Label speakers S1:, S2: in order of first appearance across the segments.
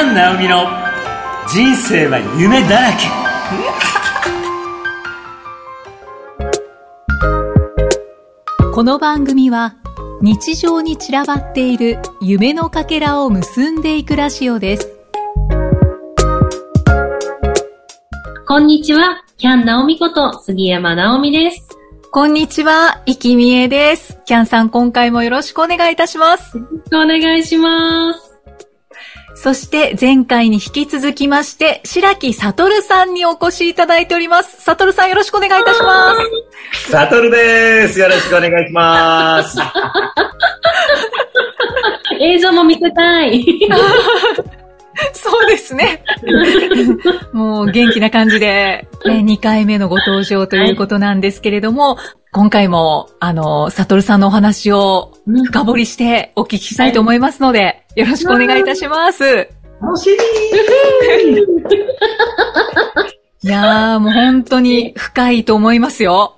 S1: ャン・ナオミの人生は夢だらけ
S2: この番組は日常に散らばっている夢のかけらを結んでいくラジオです
S3: こんにちは、キャン・ナオミこと杉山直美です。
S2: こんにちは、いきみえです。キャンさん、今回もよろしくお願いいたします。
S3: よろしくお願いします。
S2: そして、前回に引き続きまして、白木悟さんにお越しいただいております。悟さん、よろしくお願いいたします。
S4: サトルです。よろしくお願いします。
S3: 映像も見せたい。
S2: そうですね。もう元気な感じで、ね、2回目のご登場ということなんですけれども、今回も、あの、サトルさんのお話を深掘りしてお聞きしたいと思いますので、よろしくお願いいたします。
S4: 楽し
S2: いやー、もう本当に深いと思いますよ。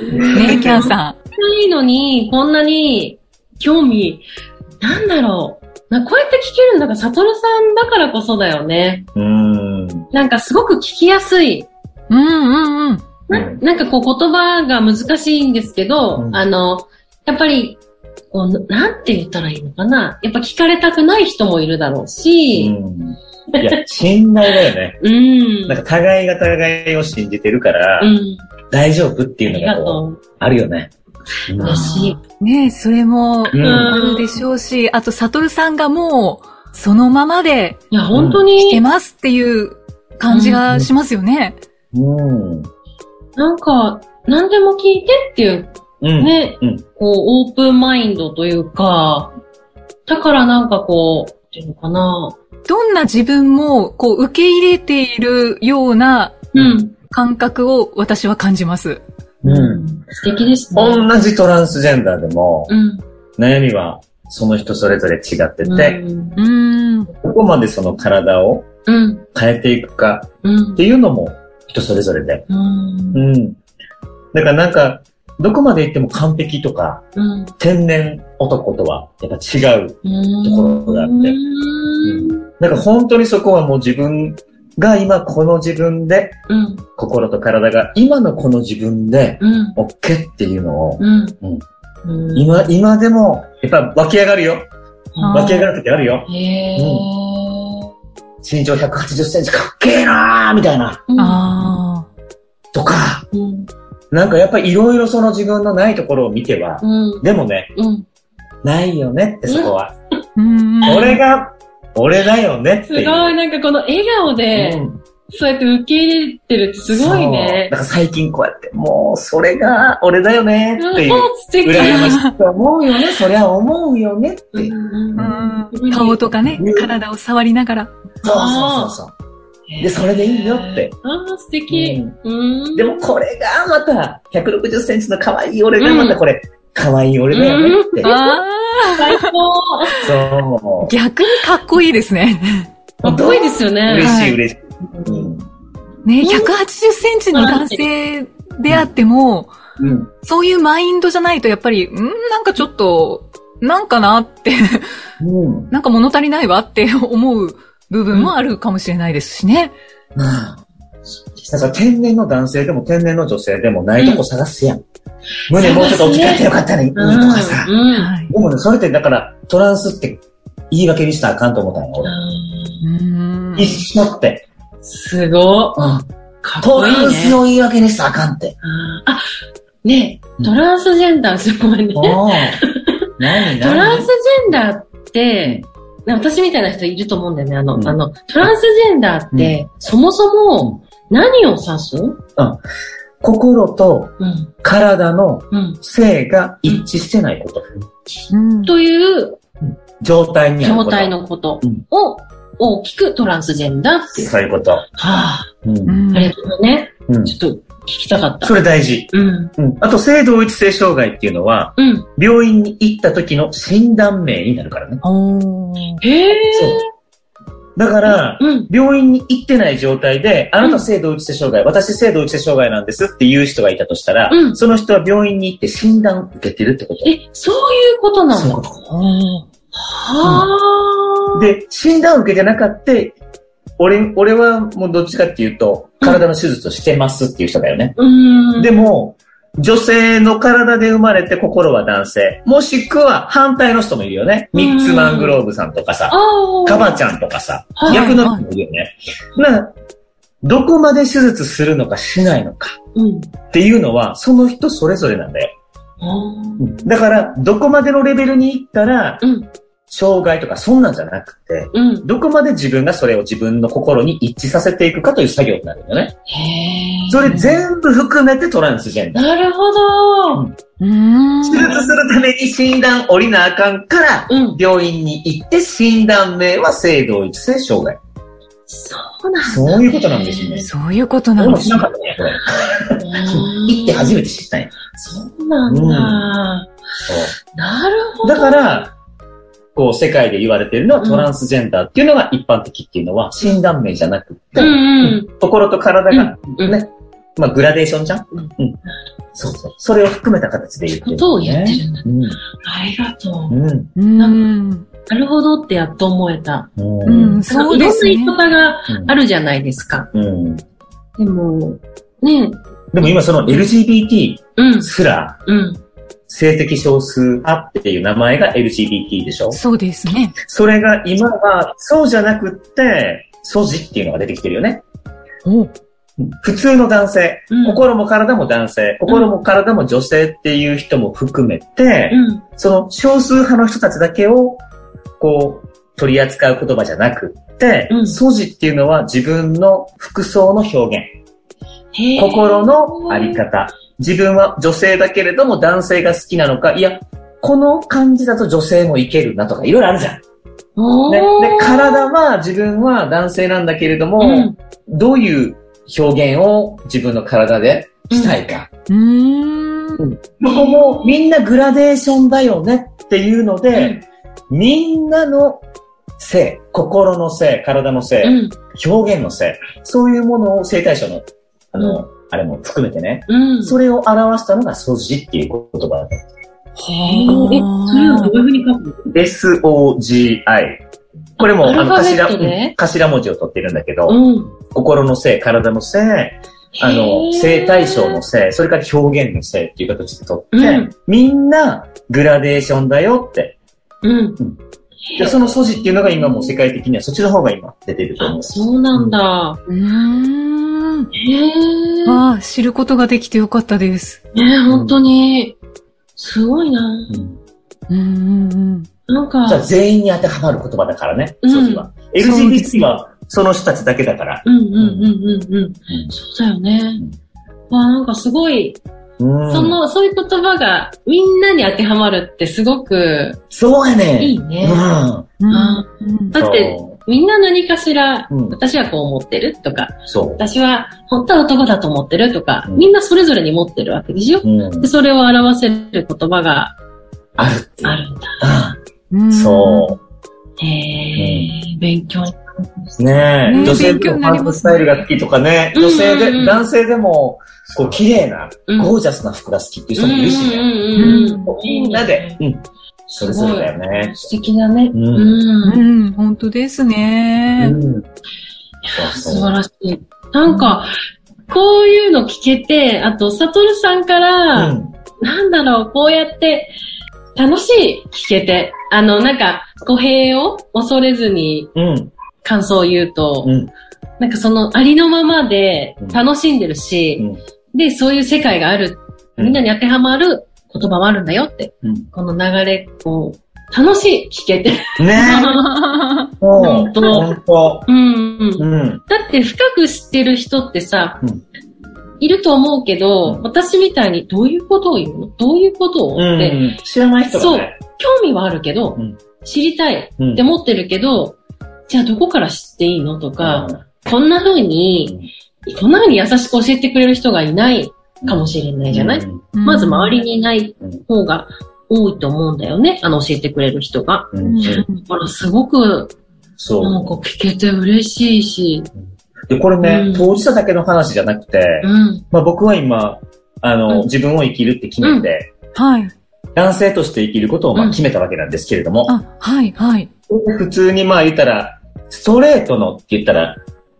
S2: ねキャンさ
S3: いいのに、こんなに興味、なんだろう。なこうやって聞けるのが、サトルさんだからこそだよね。
S4: み。うん。
S3: なんかすごく聞きやすい。
S2: ん。うんうんうん。
S3: な
S4: うん
S3: なんかこう言葉が難しいんですけど、
S4: うん
S3: あの、やっぱり、こう、なんて言ったらいいのかな。やっぱ聞かれたくない人もいるだろう
S4: う
S3: し、
S4: んいや、信頼だよね。
S3: うん。
S4: なんか互いが互いを信じてるから、
S3: うん。
S4: 大丈夫っていうのがこう
S3: とう。
S4: あるよね。
S3: 嬉しい。
S2: ねそれも
S4: うん
S2: あるでしょうし、あと、サトルさんがもう、そのままで
S3: いや、本当
S2: 来
S3: に、
S2: てますっていう感じがしますよね。
S4: うん。
S3: なんか、何でも聞いてっていう、
S4: うん。
S3: ね、
S4: うん
S3: こう、オープンマインドというか、だからなんかこう、っていうのかな。
S2: どんな自分も、こう、受け入れているような
S3: うん。
S2: 感覚を私は感じます。
S4: うん。
S3: 素敵ですね。
S4: 同じトランスジェンダーでも、
S3: うん。
S4: 悩みはその人それぞれ違ってて、
S3: うん。
S4: どこまでその体を
S3: うん。
S4: 変えていくか
S3: うん
S4: っ。ていうのも人それぞれで。
S3: うん。
S4: うん。だからなんか、どこまで行っても完璧とか、
S3: うん。
S4: 天然男とはやっぱ違う。
S3: うん。
S4: ところがあって
S3: うん。
S4: なんか本当にそこはもう自分が今この自分で、
S3: うん。
S4: 心と体が今のこの自分で
S3: うん。
S4: OK っていうのを、
S3: うん。
S4: うん
S3: うん。
S4: 今、今でも、やっぱ湧き上がるよ。湧き上がる時あるよ。身長180センチかっけえなーみたいな。とか、
S3: うん。
S4: なんかやっぱいろいろその自分のないところを見ては、
S3: うん。
S4: でもね、
S3: うん。
S4: ないよねってそこは。
S2: ーうん。
S4: 俺が、俺だよねっていう。
S3: すごい、なんかこの笑顔で、
S4: うん
S3: そうやって受け入れてるってすごいね。
S4: だから最近こうやって、もうそれが俺だよねっていう。
S3: うん素敵。
S4: 羨ましいと思うよね。そりゃ思うよねって。
S2: 顔とかね
S4: うん、
S2: 体を触りながら。
S4: そうそうそうそう。で、それでいいよって。
S3: ああ、素敵。うん。
S4: でもこれがまた、160センチの可愛い俺がまたこれ、可愛い俺だよねって。
S2: あ
S3: 最高。
S4: そう、
S2: 逆にかっこいいですね。
S3: かっこいいですよ
S4: う。
S3: ね。
S4: 嬉し
S2: はい
S4: い嬉しい。うん
S2: ね、180センチの男性であっても、
S4: うん。
S2: そういうマインドじゃないとやっぱり、んなんかちょっと、なんかなって、
S4: うん。
S2: なんか物足りないわって思う部分もあるかもしれないですしね。
S4: だから天然の男性でも天然の女性でもないとこ探すやん。胸もうちょっと大きかったよかったね。
S3: うん。
S4: とかさ。でもね、それってだからトランスって言い訳にしたらあかんと思ったんよ、俺。
S2: うん
S4: 一緒って。
S3: すごい。
S4: うん。
S3: かっ
S4: ト
S3: こいいね。
S4: ランスを言い訳にしたらあかんって。
S3: あ、ねえトランスジェンダー、すごいね。トランス
S4: 何
S3: ジェンダーって、私みたいな人いると思うんだよね。あの、
S4: うん
S3: あの、トランスジェンダーって、そもそも何を指す？
S4: 心と
S3: うん。
S4: 体の
S3: うん。
S4: 性が一致してないこと。
S2: うん
S3: という
S4: 状態にあること。
S3: 状態のこと
S4: うん
S3: を大きくトランスジェンダーっていう。
S4: そういうこと。
S3: はあ、
S4: うん
S2: うん
S3: ありがとうね。
S4: うん
S3: ちょっと聞きたかった。
S4: それ大事。
S3: うん。
S4: うん。あと、性同一性障害っていうのは、
S3: うん。
S4: 病院に行った時の診断名になるからね。
S3: へえ。
S4: そう。だから、
S3: うん。
S4: 病院に行ってない状態で、あなた性同一性障害、私性同一性障害なんですっていう人がいたとしたら、
S3: うん
S4: その人は病院に行って診断受けてるってこと。
S3: え、そういうことなの？
S4: そう。
S3: はあ。
S4: で、診断を受けてなかった、俺、俺はもうどっちかっていうと、体の手術をしてますっていう人だよね。
S3: うん。
S4: でも、女性の体で生まれて心は男性。もしくは反対の人もいるよね。ミッツ・マングローブさんとかさ。カバちゃんとかさ、
S3: はい
S4: 逆の人もいるよね。な、どこまで手術するのかしないのか
S3: うん。
S4: っていうのは、その人それぞれなんだよ。
S3: あ
S4: だから、どこまでのレベルに行ったら、
S3: ーうん。
S4: 障害とかそんなんじゃなくて、
S3: うん。
S4: どこまで自分がそれを自分の心に一致させていくかという作業になるんだよね。
S3: へえ。
S4: それ全部含めてトランスジェンダー。
S3: なるほど。
S2: うーん。
S4: 手術するために診断降りなあかんから、
S3: うん。
S4: 病院に行って診断名は性同一性障害。
S3: そうなんだ。
S4: そういうことなんですよね。
S2: そういうことなんですね
S4: らなかったね、これ。行って初めて知ったんや。
S3: そうなんだ。
S4: うんそ
S3: なるほ
S4: う。
S3: ど。
S4: だから、こう、世界で言われてるのはトランスジェンダーっていうのが一般的っていうのは診断名じゃなくて、
S3: うんうん。
S4: 心と体が
S3: うん
S4: ね、まあグラデーションじゃん？
S3: うん
S4: うん。そうそう。それを含めた形で言ってる、
S3: ことを言ってるんだ。
S4: うん。
S3: ありがとう。
S4: うん。
S2: うーん。
S3: なるほどってやっと思えた。
S4: う。
S2: うんん、そうですね
S3: い。ろんな言い方があるじゃないですか。
S4: うん。
S3: でも、ね
S4: でも今その LGBT
S3: うん、
S4: すら、
S3: うん。
S4: 性的少数派っていう名前が LGBT でしょ？
S2: そうですね。
S4: それが今はそうじゃなくって、素地っていうのが出てきてるよね。
S2: お。
S4: 普通の男性、
S3: うん。
S4: 心も体も男性、心も体も女性っていう人も含めて、
S3: うん。
S4: その少数派の人たちだけを、こう、取り扱う言葉じゃなくって、
S3: うん。
S4: 素地っていうのは自分の服装の表現、心のあり方。自分は女性だけれども男性が好きなのか、いや、この感じだと女性もいけるなとか、いろいろあるじゃん。ね、で、体は自分は男性なんだけれども、
S3: うん
S4: どういう表現を自分の体でしたいか。
S2: うーん。
S4: ここもみんなグラデーションだよねっていうので、みんなの性、心の性、体の性、
S3: うん。
S4: 表現の性、そういうものを生体書の、あの、あれも含めてね、
S3: うん。
S4: それを表したのが素地っていう言葉だ。
S3: へーえ、それをどういうふうに書くの
S4: ？S-O-G-I。これも、あの、頭、頭文字を取ってるんだけど、
S3: うん。
S4: 心の性、体の性、あ
S3: へ
S4: の、
S3: ー
S4: 性対象の性、それから表現の性っていう形で取って、
S3: うん
S4: みんなグラデーションだよって。
S3: うん。
S4: で、その素地っていうのが今もう世界的にはそっちの方が今出てると思
S3: あ、
S4: う。
S3: そうなんだ。
S2: うーん。
S3: へえ。
S2: わあ、知ることができてよかったです。
S3: ね本当に。すごいな。
S4: うん
S2: うんうんうん。
S3: なんか
S4: じゃあ、全員に当てはまる言葉だからね。
S2: そうです
S4: LGBT はその人たちだけだから。
S3: うんうんうんうんうん。そうだよね。わあ、なんかすごい、
S4: うん
S3: その、そういう言葉がみんなに当てはまるってすごく
S4: そうやね。
S3: いいね。
S4: うん
S3: だって、みんな何かしら、
S4: うん
S3: 私はこう思ってるとか、
S4: そう。
S3: 私は本当は男だと思ってるとか、
S4: うん
S3: みんなそれぞれに持ってるわけでしょ
S4: うん
S3: で、。それを表せる言葉が
S4: ある。
S3: あるんだ。
S2: うん
S4: そ
S3: へえ、勉強。
S4: ねえ、
S2: ね
S4: 女性で
S2: 勉強
S4: もパンツスタイルが好きとかね、
S3: うん
S4: 女性で、
S3: うんうん
S4: 男性でも、こう、綺麗な、
S3: うん
S4: ゴージャスな服が好きっていう人もいるしね。みんなで、うん。それぞれだよね。
S3: 素敵だね。
S4: う。
S3: うん。
S2: うんん、本当ですね。
S4: うん。
S3: 素。晴らしい。なんか、こういうの聞けて、あと、サトルさんから、
S4: うん。
S3: なんだろう、こうやって、楽しい聞けて、あの、なんか、語弊を恐れずに
S4: うん。
S3: 感想を言うと、
S4: うん。
S3: なんかそのありのままで
S4: うん
S3: 楽しんでるし、
S4: うん
S3: で、そういう世界がある、みんなに当てはまる言葉もあるんだよって、
S4: うん。
S3: この流れ、こう、楽しい聞けて。
S4: ね。え。そう。
S3: 本当。
S4: 本当。
S3: うんうん。
S4: うん。
S3: だって深く知ってる人ってさ、
S4: うん。
S3: いると思うけど、
S4: うん。
S3: 私みたいにどういうことを言うの？どういうことを、
S4: う
S3: って、
S4: ん。知らない人がね。
S3: 興味はあるけど、
S4: うん。
S3: 知りたい
S4: うん。
S3: って思ってるけど、じゃあどこから知っていいの？とか、こんな風に、こんな風に優しく教えてくれる人がいないかもしれないじゃない、
S4: うん
S3: まず周りにいない
S4: うん
S3: 方が多いと思うんだよね。あの教えてくれる人が。
S4: う
S2: うんん
S3: だからすごく
S4: そう。
S3: なんか聞けて嬉しいし、
S4: で、これね、
S3: うん
S4: 当事者だけの話じゃなくて、
S3: うん。
S4: まあ僕は今、あの、
S3: うん
S4: 自分を生きるって決めて、
S2: はい。
S4: 男性として生きることをまあ
S3: うん
S4: 決めたわけなんですけれども、
S2: あ、はい、はい。
S4: 普通にまあ言ったら、ストレートのって言ったら、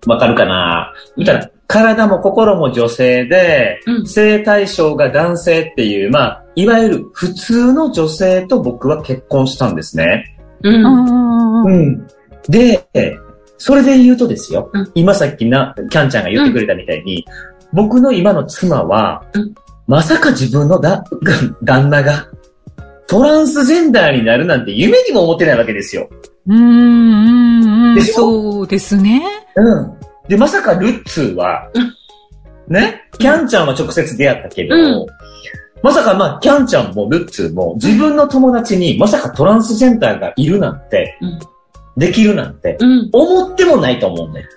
S4: わかるかな？言ったら、体も心も女性で、
S3: うん
S4: 性対象が男性っていう、まあ、いわゆる普通の女性と僕は結婚したんですね。
S3: うん。
S2: うん。
S4: うん。で、それで言うとですよ、
S3: うん
S4: 今さっきな、キャンちゃんが言ってくれたみたいに、僕の今の妻は、
S3: うん
S4: まさか自分のだ旦那がトランスジェンダーになるなんて夢にも思ってないわけですよ。
S2: うん、うん、うん。
S4: でしょ？
S2: そうですね。
S4: うん。で、まさかルッツーは、ね、キャンちゃんは直接出会ったけど、
S3: うん
S4: まさかまあ、キャンちゃんもルッツーも自分の友達にまさかトランスジェンダーがいるなんて、
S3: うん
S4: できるなんて、
S3: うん。
S4: 思ってもないと思うんだよ。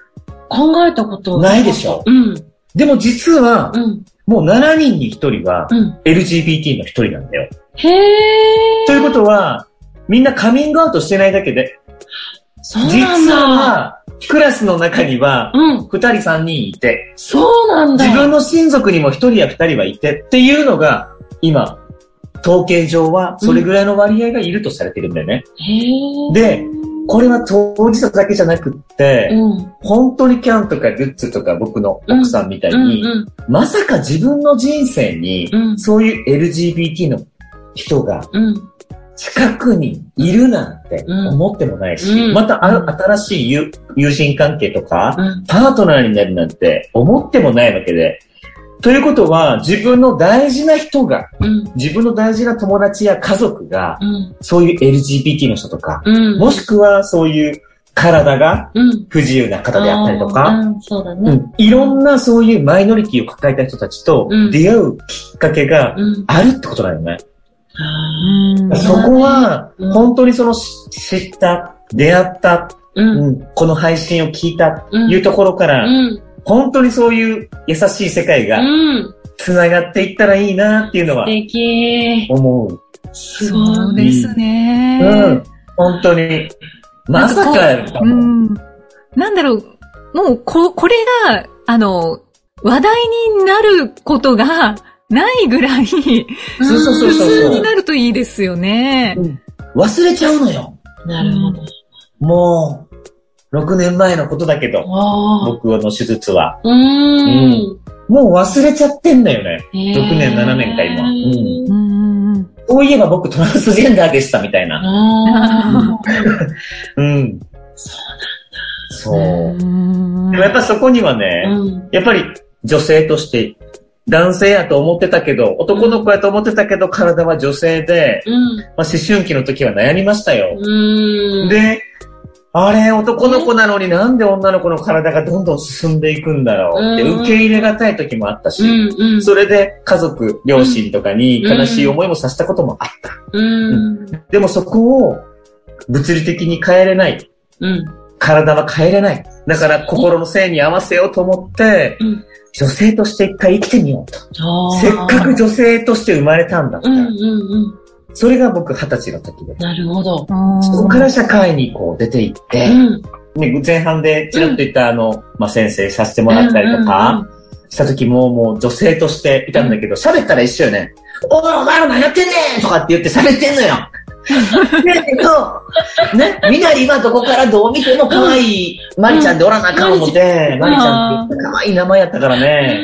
S3: 考えたこと
S4: ないでしょ？
S3: うん。
S4: でも実は、
S3: うん。
S4: もう7人に1人は
S3: うん。
S4: LGBT の1人なんだよ。
S3: へー。
S4: ということは、みんなカミングアウトしてないだけで、
S3: そうなん
S4: 実
S3: だ。
S4: は、クラスの中には、
S3: うん。
S4: 2人3人いて、
S3: そうなんだ。
S4: 自分の親族にも1人や2人はいてっていうのが、今、統計上はそれぐらいの割合がいるとされてるんだよね。
S3: へー。
S4: で、これは当事者だけじゃなくって、
S3: うん。
S4: 本当にキャンとかルッツとか僕の奥さんみたい
S3: うん。
S4: に、
S3: うん。
S4: まさか自分の人生に、
S3: うん
S4: そういう LGBT の人が
S3: うん。
S4: 近くにいるなんて
S3: うん
S4: 思ってもないし、
S3: うん
S4: また新しい友友人関係とか、
S3: うん。
S4: パートナーになるなんて思ってもないわけで。ということは、自分の大事な人が、
S3: うん。
S4: 自分の大事な友達や家族が、
S3: うん。
S4: そういう LGBT の人とか、
S3: うん。
S4: もしくはそういう体が
S3: うん。
S4: 不自由な方であったりとか、いろんなそういうマイノリティを抱えた人たちと
S3: うん
S4: 出会うきっかけが
S3: うん。
S4: あるってことだよね。
S2: うん。
S4: そこは
S3: うん、
S4: 本当にそのし知った、出会った、
S3: うん。
S4: うん、この配信を聞いた。いうところから、
S3: うん。
S4: 本当にそういう優しい世界が
S3: うん。
S4: 繋がっていったらいいなっていうのは
S3: 素敵。
S4: 思う。
S2: そうですね。
S4: うん。本当に。まさかやるか
S2: う
S4: も。
S2: ん。なんだろう、もう、こ、これが、あの、話題になることがないぐらい、
S4: そうそうそう
S2: 普
S4: そう
S2: 通になるといいですよね。
S4: 忘れちゃうのよ。
S3: なるほど。
S4: もう、6年前のことだけど。僕の手術は。
S3: うーん。
S4: もう忘れちゃってんだよね。
S3: へー
S4: 6年7年か今うん
S2: うんうんうん。
S4: そういえば僕トランスジェンダーでしたみたいな。
S3: あ
S4: うん。
S3: そ
S4: そう。
S2: うん
S4: でもやっぱそこにはね、
S3: う。うん。
S4: やっぱり女性として、男性やと思ってたけど、男の子やと思ってたけど、体は女性で、
S3: うん。
S4: まあ、思春期の時は悩みましたよ。
S3: うん。
S4: で、あれ、男の子なのになんで女の子の体がどんどん進んでいくんだろうって
S3: うん
S4: 受け入れがたい時もあったし、
S3: うん。うん。
S4: それで家族、両親とかに悲しい思いもさせたこともあった。
S3: うん。
S4: でもそこを物理的に変えれない。
S3: うん。
S4: 体は変えれない。だから心の性に合わせようと思って、
S3: うん
S4: 女性として一回生きてみようと。せっかく女性として生まれたんだった
S3: うんうんうん。
S4: それが僕二十歳の時で。
S3: なるほど。
S4: そこから社会にこう出ていって、
S3: うん。
S4: ね、前半でちらっと言ったあの、まあ、先生させてもらったりとか、した時ももう女性としていたんだけど、喋ったら一緒よね。おいお前ら何やってんねんとかって言って喋ってんのよ。だけど、ね、みなりはどこからどう見ても可愛いマリちゃんでおらなあかん思って、マリちゃんって可愛い名前やったからね。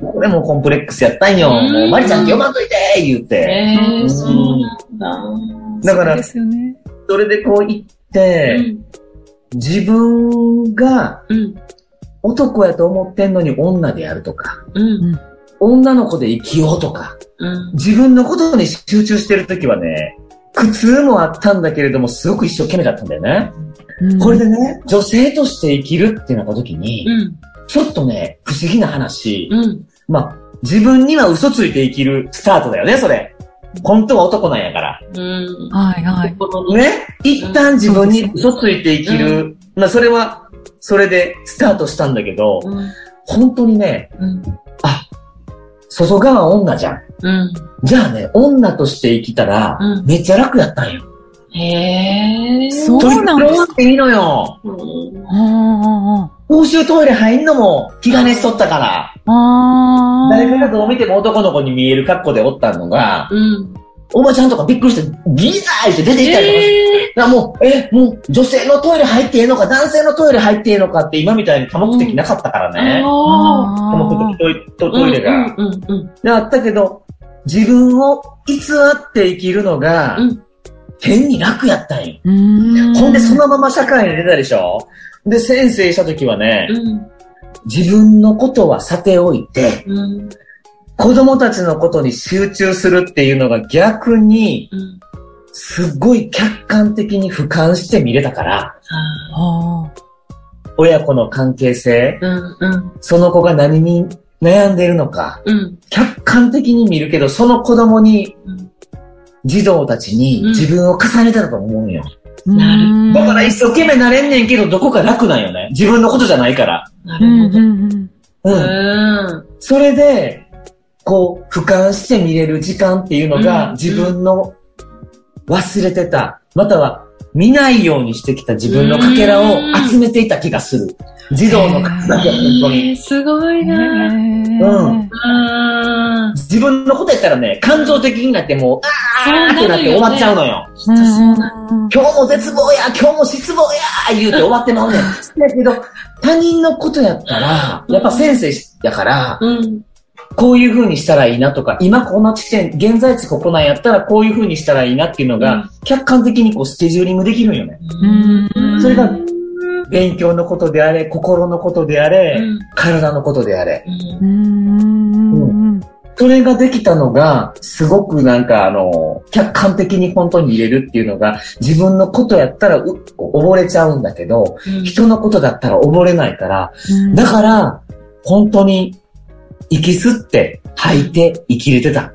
S4: これもコンプレックスやったんよ。
S3: うん
S4: もうマリちゃんって呼ばんといて言って。
S3: へえ、
S4: うん
S3: そうなんだ。
S4: だから
S2: そね。
S4: それでこう言って、
S3: うん。
S4: 自分が
S3: うん。
S4: 男やと思ってんのに女であるとか、
S3: うん。
S4: 女の子で生きようとか、
S3: うん。
S4: 自分のことに集中してるときはね、苦痛もあったんだけれども、すごく一生懸命だったんだよね。
S2: うん
S4: これでね、女性として生きるってなったときに、
S3: うん。
S4: ちょっとね、不思議な話、
S3: うん。
S4: まあ、自分には嘘ついて生きるスタートだよね、それ。本当は男なんやから。
S3: うん。
S2: はいはい。
S4: ね一旦自分に嘘ついて生きる。まあ、それは、それでスタートしたんだけど、
S3: うん。
S4: 本当にね、
S3: うん。
S4: あ、外側は女じゃん。
S3: うん。
S4: じゃあね、女として生きたら、
S3: うん
S4: めっちゃ楽やったんよ。
S3: へえ。
S2: そうなんです
S4: トイレっていいのよ。
S3: うん。
S2: あ
S4: 公衆トイレ入んのも気兼ねしとったから。
S2: あ。ああ。
S4: 誰からどう見ても男の子に見える格好でおったのが、
S3: うん。
S4: おばちゃんとかびっくりして、ギザーって出て行ったりとかして。
S3: え
S4: だからもう、え、もう女性のトイレ入っていいのか、男性のトイレ入っていいのかって今みたいに多目的なかったから
S3: ー、
S4: ね。
S3: あ
S4: 多目的トイトトイレが。
S3: うんうんうん
S4: で、あったけど、自分を偽って生きるのが
S3: うん、
S4: 変に楽やったんよ。
S2: うーん。
S4: ほんで、そのまま社会に出たでしょ。で、先生した時はね、
S3: うん。
S4: 自分のことはさておいて、
S3: うん
S4: 子供たちのことに集中するっていうのが逆に、
S3: うん
S4: すっごい客観的に俯瞰して見れたから、親子の関係性、
S3: ーうんうん
S4: その子が何に悩んでいるのか、
S3: うん
S4: 客観的に見るけど、その子供に、
S3: うん
S4: 児童たちに
S3: うん
S4: 自分を重ねたと思うんよ。
S2: あ
S3: なる
S4: だから一生懸命なれんねんけど、どこか楽なんよね。自分のことじゃないから。
S3: な
S2: うん
S3: るほど。
S2: うんうん
S4: うん。
S3: うん
S4: それで、こう、俯瞰して見れる時間っていうのが、
S3: うん
S4: 自分の忘れてた、または見ないようにしてきた自分のかけらを集めていた気がする。児童の数だけは本当に。
S3: えーすごいな。
S4: うん自分のことやったらね、感情的になってもう、あーってなって終わっちゃうのよ。今日も絶望や、今日も失望や、言うて終わってまうねん。だけど、他人のことやったら、やっぱ先生やから、
S3: うん。
S4: こういう風にしたらいいなとか、今この地点、現在地ここなんやったらこういう風にしたらいいなっていうのが、
S3: うん。
S4: 客観的にこうスケジューリングできるんよね。
S2: うん。
S4: それが勉強のことであれ、心のことであれ、
S3: うん。
S4: 体のことであれ。
S3: うん。
S2: うん。
S4: それができたのが、すごくなんかあの、客観的に本当に入れるっていうのが、自分のことやったらう溺れちゃうんだけど、人のことだったら溺れないから、
S2: うん。
S4: だから、本当に、息吸って、吐いて、生きれてた。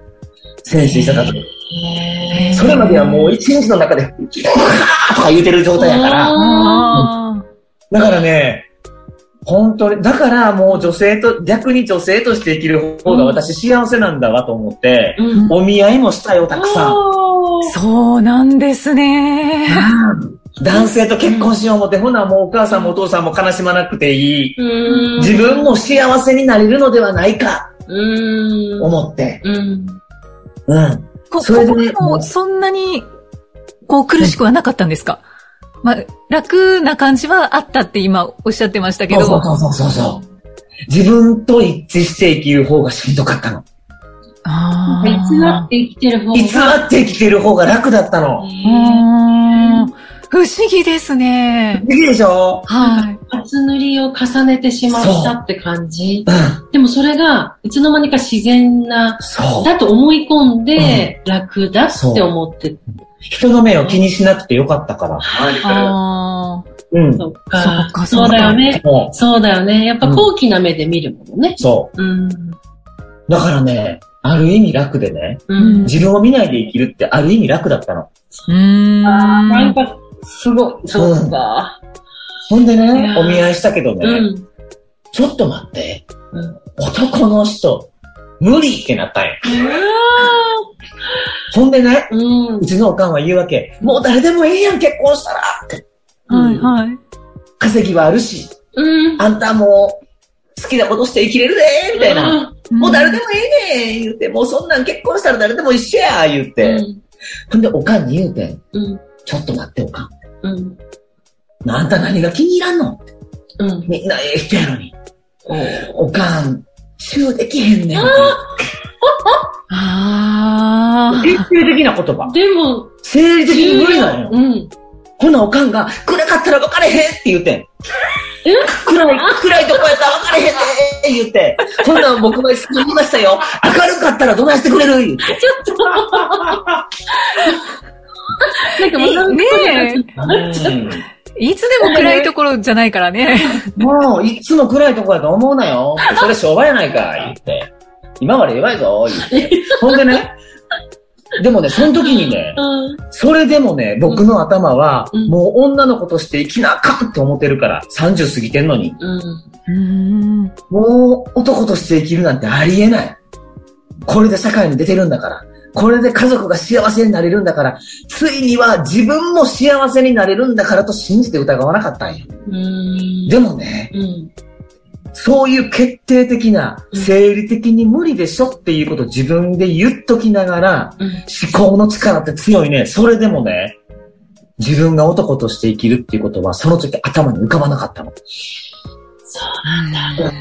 S4: 先生した時。
S3: へー
S4: それまではもう一日の中で、とか言うてる状態やから。
S2: あ
S4: だからね、本当に、だからもう女性と、逆に女性として生きる方が私幸せなんだわと思って、
S3: うん
S4: お見合いもしたよ、たくさん。
S2: そうなんですね。
S4: 男性と結婚しよう思って、ほなもうお母さんもお父さんも悲しまなくていい。
S3: うん
S4: 自分も幸せになれるのではないか、
S3: うん。
S4: 思って。
S3: うん。
S4: うん。
S2: こ
S4: それで
S2: もそんなに、こう苦しくはなかったんですか？まあ、楽な感じはあったって今おっしゃってましたけど。
S4: そうそうそうそうそう。自分と一致して生きる方がしんどかったの。
S2: あー
S3: 偽って生きてる方が。
S4: 偽って生きてる方が楽だったの。
S2: うーん不思議ですね。
S4: できるでしょ？
S2: はい。
S3: 初塗りを重ねてしまったって感じ？
S4: うん。
S3: でもそれが、いつの間にか自然な、
S4: そう。
S3: だと思い込んで、楽だって思って。
S4: 人の目を気にしなくてよかったから。
S2: あ
S4: うん。
S3: そっ
S2: そ
S3: かそうだよね。
S4: も
S3: そうだよね。やっぱ高貴な目で見るものね
S4: う、。そ
S3: うん。
S4: う。だからね、ある意味楽でね、
S3: うん。
S4: 自分を見ないで生きるってある意味楽だったの。
S2: ーうーん。
S3: なんか、すごい。そうか？
S4: ほんでね、
S3: ー
S4: お見合いしたけどね、
S3: うん。
S4: ちょっと待って、
S3: うん
S4: 男の人、無理ってなったんや。ほんでね、
S3: うん
S4: う。ちのおかんは言うわけ。もう誰でもいいやん、結婚したらって。
S2: はいはい。
S4: 稼ぎはあるし、
S3: うん。
S4: あんたもう好きなことして生きれるでみたいな。もう誰でもいいね言って、もうそんなん結婚したら誰でも一緒や言って。ほんで、おかんに言うてん。
S3: うん。
S4: ちょっと待って、おかん。
S3: うん。
S4: あんた何が気に入らんの？
S3: うん。
S4: みんなええ人やのに。おかん、チューできへんねん。
S2: あ
S4: 定性的な言葉。
S3: でも、
S4: 生理的に無理なのよ。
S3: うん。
S4: ほな、おかんが、暗かったら分かれへんって言うてん。
S3: え？
S4: 暗い、暗いとこやったら分かれへんって言って。ほんなら僕も言いましたよ。明るかったらどないしてくれる？言って。
S3: なんか
S2: あ。ねえ。いつでも暗いところじゃないからね。
S4: もう、いつも暗いとこやと思うなよ。それ商売やないか、言って。今まで弱いぞ、言って。ほんでね、でもね、その時にね、
S3: うん。
S4: それでもね、僕の頭は、
S3: うん
S4: もう女の子として生きなあかんって思ってるから、30過ぎてんのに。
S3: うん。
S2: うん。
S4: もう男として生きるなんてありえない。これで社会に出てるんだから。これで家族が幸せになれるんだから、ついには自分も幸せになれるんだからと信じて疑わなかったんよ。
S3: うん。
S4: でもね、
S3: うん。
S4: そういう決定的な、
S3: うん
S4: 生理的に無理でしょっていうことを自分で言っときながら、
S3: うん。
S4: 思考の力って強いね。それでもね、自分が男として生きるっていうことは、その時頭に浮かばなかったの。
S3: そうなんだ。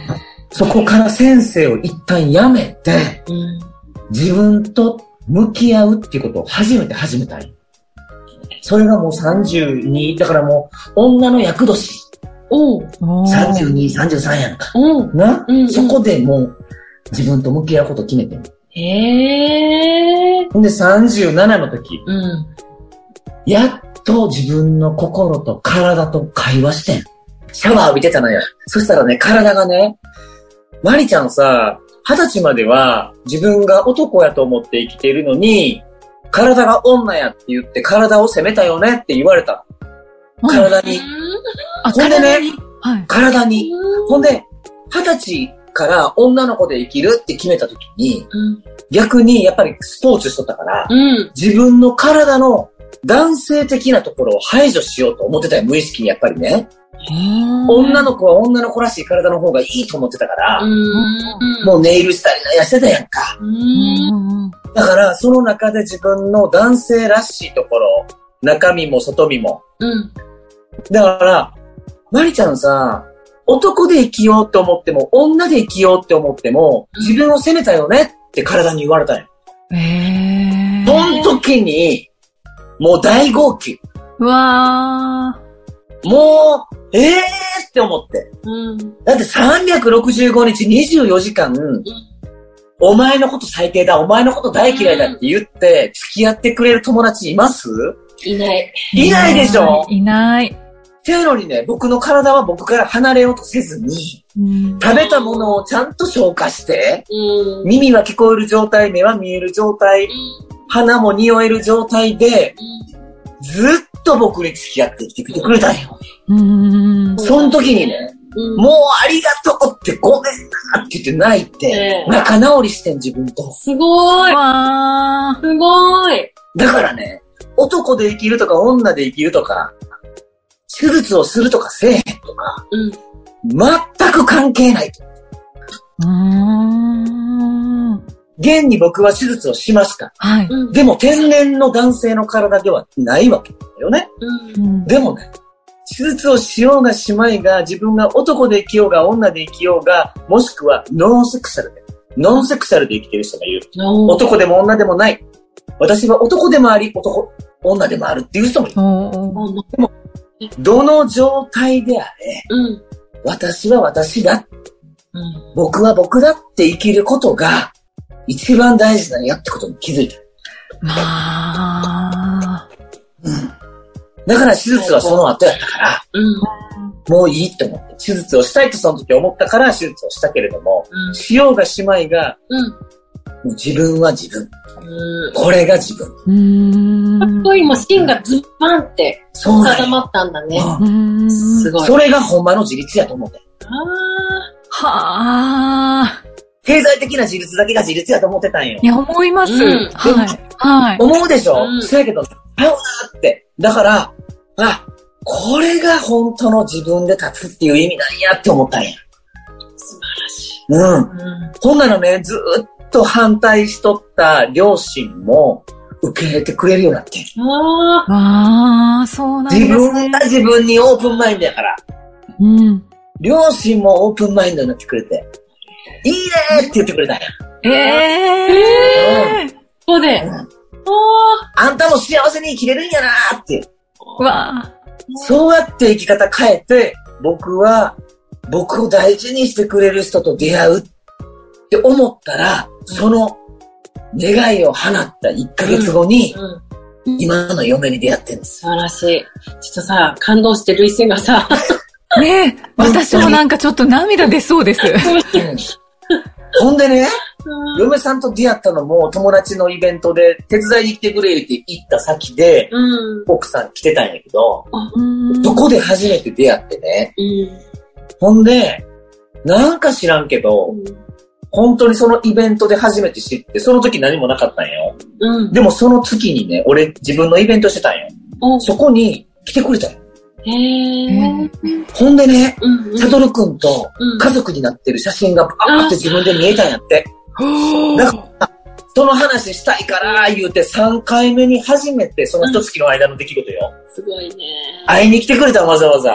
S4: そこから先生を一旦やめて、
S3: うん。
S4: 自分と向き合うっていうことを初めて始めたい。それがもう32、だからもう女の役年、
S3: おう。
S2: おー
S4: 32、33やんか。な、
S3: うんうん
S4: そこでもう自分と向き合うこと決めてん。
S3: へえ。
S4: ほんで37の時、
S3: うん。
S4: やっと自分の心と体と会話してん。シャワー浴びてたのよ。そしたらね、体がね、マリちゃんさ、二十歳までは自分が男やと思って生きているのに、体が女やって言って体を責めたよねって言われた。体に。
S2: あ、
S4: ほんでね
S2: 体に？はい。
S4: 体に。ほんで、二十歳から女の子で生きるって決めた時に、
S3: うん。
S4: 逆にやっぱりスポーツしとったから、
S3: うん。
S4: 自分の体の男性的なところを排除しようと思ってたよ、無意識にやっぱりね。女の子は女の子らしい体の方がいいと思ってたから、
S3: うん。
S4: もうネイルしたりなんやしてたやんか。だから、その中で自分の男性らしいところ、中身も外身も。
S3: うん。
S4: だから、マリちゃんさ、男で生きようって思っても、女で生きようって思っても、自分を責めたよねって体に言われたんよ。
S2: えー。
S4: その時に、もう大号泣。
S2: うわ
S4: もう、ええーって思って。
S3: うん。
S4: だって365日24時間、お前のこと最低だ、お前のこと大嫌いだって言って、付き合ってくれる友達います？
S3: いない。
S2: ー。
S4: いないでしょ？
S2: いない。
S4: っていうのにね、僕の体は僕から離れようとせずに、
S2: うん
S4: 食べたものをちゃんと消化して、
S3: うん。
S4: 耳は聞こえる状態、目は見える状態、鼻も匂える状態で、ずっと僕に付き合ってきてくれたんよ。
S2: うん。
S4: その時にね、
S3: うん。
S4: もうありがとうってごめんなって言って泣いて
S3: ええ、
S4: 仲直りしてん自分と。
S3: すごい。
S2: わ
S3: すごい。
S4: だからね、男で生きるとか女で生きるとか、手術をするとかせえへんとか、
S3: うん。
S4: 全く関係ない。
S2: ー。うん。
S4: 現に僕は手術をしました。
S2: はい。
S3: うん。
S4: でも天然の男性の体ではないわけだよね。
S3: うん。
S2: うん
S4: でもね、手術をしようがしまいが、自分が男で生きようが女で生きようが、もしくはノンセクシャルで、ノンセクシャルで生きてる人がいる。男でも女でもない。私は男でもあり、男、女でもあるっていう人もいる。
S2: おー
S4: どの状態であれ、
S3: うん。
S4: 私は私だ、
S3: うん。
S4: 僕は僕だって生きることが、一番大事なんやってことに気づいた。
S2: まあ。
S4: だから手術はその後やったから、
S3: うん。
S4: もういいって思って、手術をしたいとその時思ったから手術をしたけれども、
S3: うん。
S4: しようがしまいが、
S3: うん。
S4: もう自分は自分。
S3: うん。
S4: これが自分。
S2: うーん。
S3: かっこいい、もう芯がズバンって
S4: そうなんや
S3: 固まったんだね。
S4: うん
S2: うーん。
S3: すごい。
S4: それがほんまの自立やと思って。
S3: あ
S2: はあ。
S4: 経済的な自立だけが自立やと思ってたんよ
S2: い。や、思います。
S3: うん
S2: はい。はい。
S4: 思うでしょ、
S3: うん
S4: そうやけど、ちゃうなって。だから、あ、これが本当の自分で立つっていう意味なんやって思ったんや。
S3: ー素晴らしい。
S4: うん。
S3: うん。
S4: ほんならね、ずーっと反対しとった両親も受け入れてくれるようになってん。
S3: ああ。
S2: そうなんです
S4: 自
S2: ね。
S4: 分が自分にオープンマインドやから、
S2: うん。
S4: 両親もオープンマインドになってくれて、いいねーって言ってくれたんや。
S2: ええ
S3: ここで。
S4: うん
S3: あ
S4: あんたも幸せに生きれるんやなーって。
S2: ー。わあ。
S4: そうやって生き方変えて、僕は僕を大事にしてくれる人と出会うって思ったら、その願いを放った1ヶ月後に
S3: あ。、うん。
S4: 今の嫁に出会ってるんです。
S3: 素晴らしい。ちょっとさ、感動してる一線がさ、
S2: ねえ、私もなんかちょっと涙出そうです。
S4: ほんでね、
S3: うん
S4: 嫁さんと出会ったのも友達のイベントで手伝いに来てくれって言った先で、
S3: うん。
S4: 奥さん来てたんやけど、
S2: うん
S4: そこで初めて出会ってね。
S3: うん。
S4: ほんで、なんか知らんけど、本当にそのイベントで初めて知って、その時何もなかったんよ。
S3: うん。
S4: でもその月にね、俺自分のイベントしてたんよ。
S3: お
S4: そこに来てくれたよ。
S3: へえ。
S4: ほんでね、サトルくんと
S3: うん
S4: 家族になってる写真がバーって自分で見えたんやって。だから、その話したいから言うて3回目に初めてその一月の間の出来事よ。
S3: すごいね。
S4: 会いに来てくれたわざわざ。
S3: へ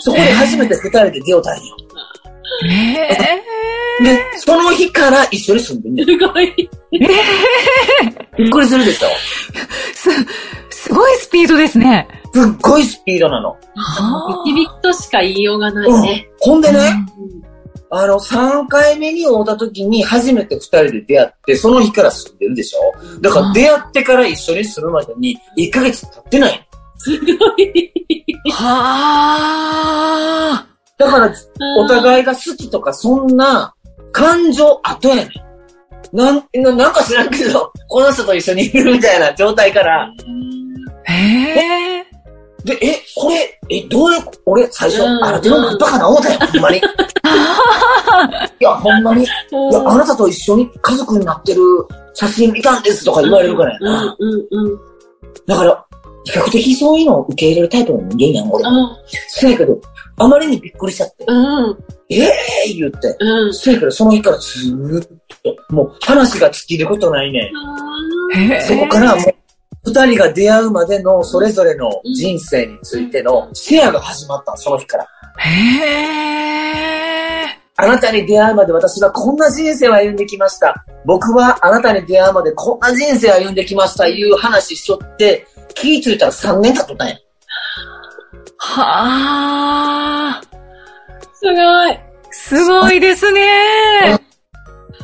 S4: そこで初めて二人で出会うたんよ。
S2: え
S4: で、その日から一緒に住んでんね
S3: すごい。
S4: びっくりするでしょ？
S2: す、すごいスピードですね。
S4: すっごいスピードなの。
S3: ビキビキとしか言いようがない
S4: うん
S3: ね。。
S4: ほんでね、
S3: うん
S4: あの、3回目に会うた時に初めて二人で出会って、その日から住んでるでしょだから出会ってから一緒に住むまでに1ヶ月経ってない。
S3: すごい。
S2: はあ。
S4: だから、お互いが好きとかそんな感情後やねん。なん、ななんか知らんけど、この人と一緒にいるみたいな状態から、
S2: へえ。
S4: で、え、これ、え、どういう、俺、最初、
S3: うん
S4: あなたのナンパかな思ったよ、ほんまに。いや、ほんまに。いや、あなたと一緒に家族になってる写真見たんですとか言われるからや
S3: うん
S4: な。
S3: うんうん。
S4: だから、比較的そういうのを受け入れるタイプの人間やん、俺。
S3: あ
S4: せやけど、あまりにびっくりしちゃって、
S3: うん。
S4: ええー、言って。
S3: うん。
S4: せやけど、その日からずーっと、もう話が尽きることないね。そこからもう、二人が出会うまでのそれぞれの人生についてのシェアが始まったのその日から。
S2: へえ。
S4: あなたに出会うまで私はこんな人生を歩んできました。僕はあなたに出会うまでこんな人生を歩んできました。いう話しとって、気ぃついたら3年経っとったんや。
S2: はあ。
S3: すごい。
S2: すごいですね。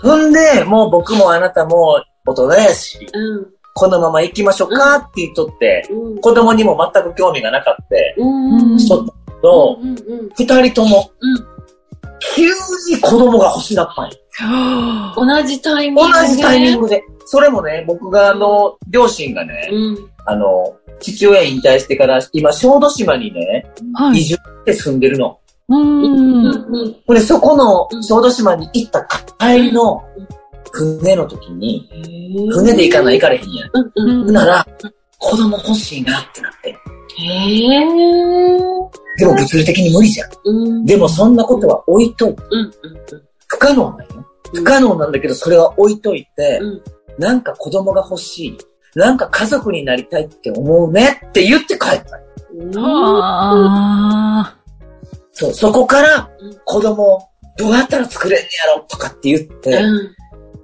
S4: ほんで、もう僕もあなたも大人やし、
S3: うん。
S4: このまま行きましょうかって言っとって、
S3: うん。
S4: 子供にも全く興味がなかった
S3: うん。
S4: しとったけど、二人とも
S3: うん。
S4: 急に子供が欲しなったんや。
S2: はあ
S3: 同じタイミン
S4: 同
S3: グで。
S4: じタイミングで。それもね、僕があの、両親がね、
S3: うん。
S4: あの、父親引退してから、今、小豆島にね、
S2: はい。
S4: 移住して住んでるの。
S2: う。
S3: ん
S4: で、そこの小豆島に行った帰りの船の時に、船で行かない行かれへんやん。
S3: うん
S4: なら、子供欲しいなってなって。
S3: へえ。
S4: でも物理的に無理じゃん。
S3: うん。
S4: でもそんなことは置いといて、
S3: うんうん
S4: 不可能なんよ。不可能なんだけど、それは置いといて、
S3: うん
S4: なんか子供が欲しい。なんか家族になりたいって思うねって言って帰った。
S2: あ。
S4: そう、そこから
S3: うん
S4: 子供どうやったら作れんねやろとかって言って、
S3: うん。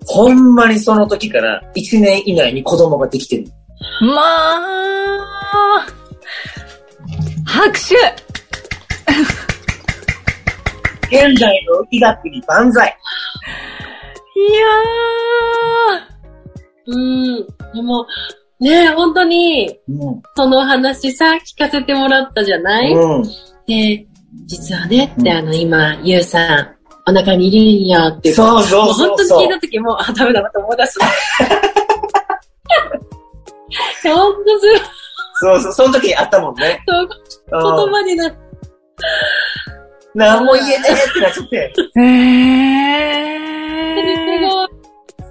S4: ほんまにその時から1年以内に子供ができてる。
S2: まあ。拍手
S4: 現在の医学に万歳。
S2: いや
S3: うん。でも、ねえ、本当に、
S4: うん。
S3: その話さ、聞かせてもらったじゃない、
S4: うん。
S3: で、実はね、って
S4: うん
S3: あの、今、ゆうさん、お腹にいるんやっていう。
S4: そうそう
S3: 本当に聞いた時も、あ、ダメだなと思い出す。ほんとする。
S4: そうそう、その時にあったもんね。
S3: そう言
S4: うん
S3: 葉にな。
S4: 何も言えねえってなっちゃって。
S2: ー。へー。
S3: すごい。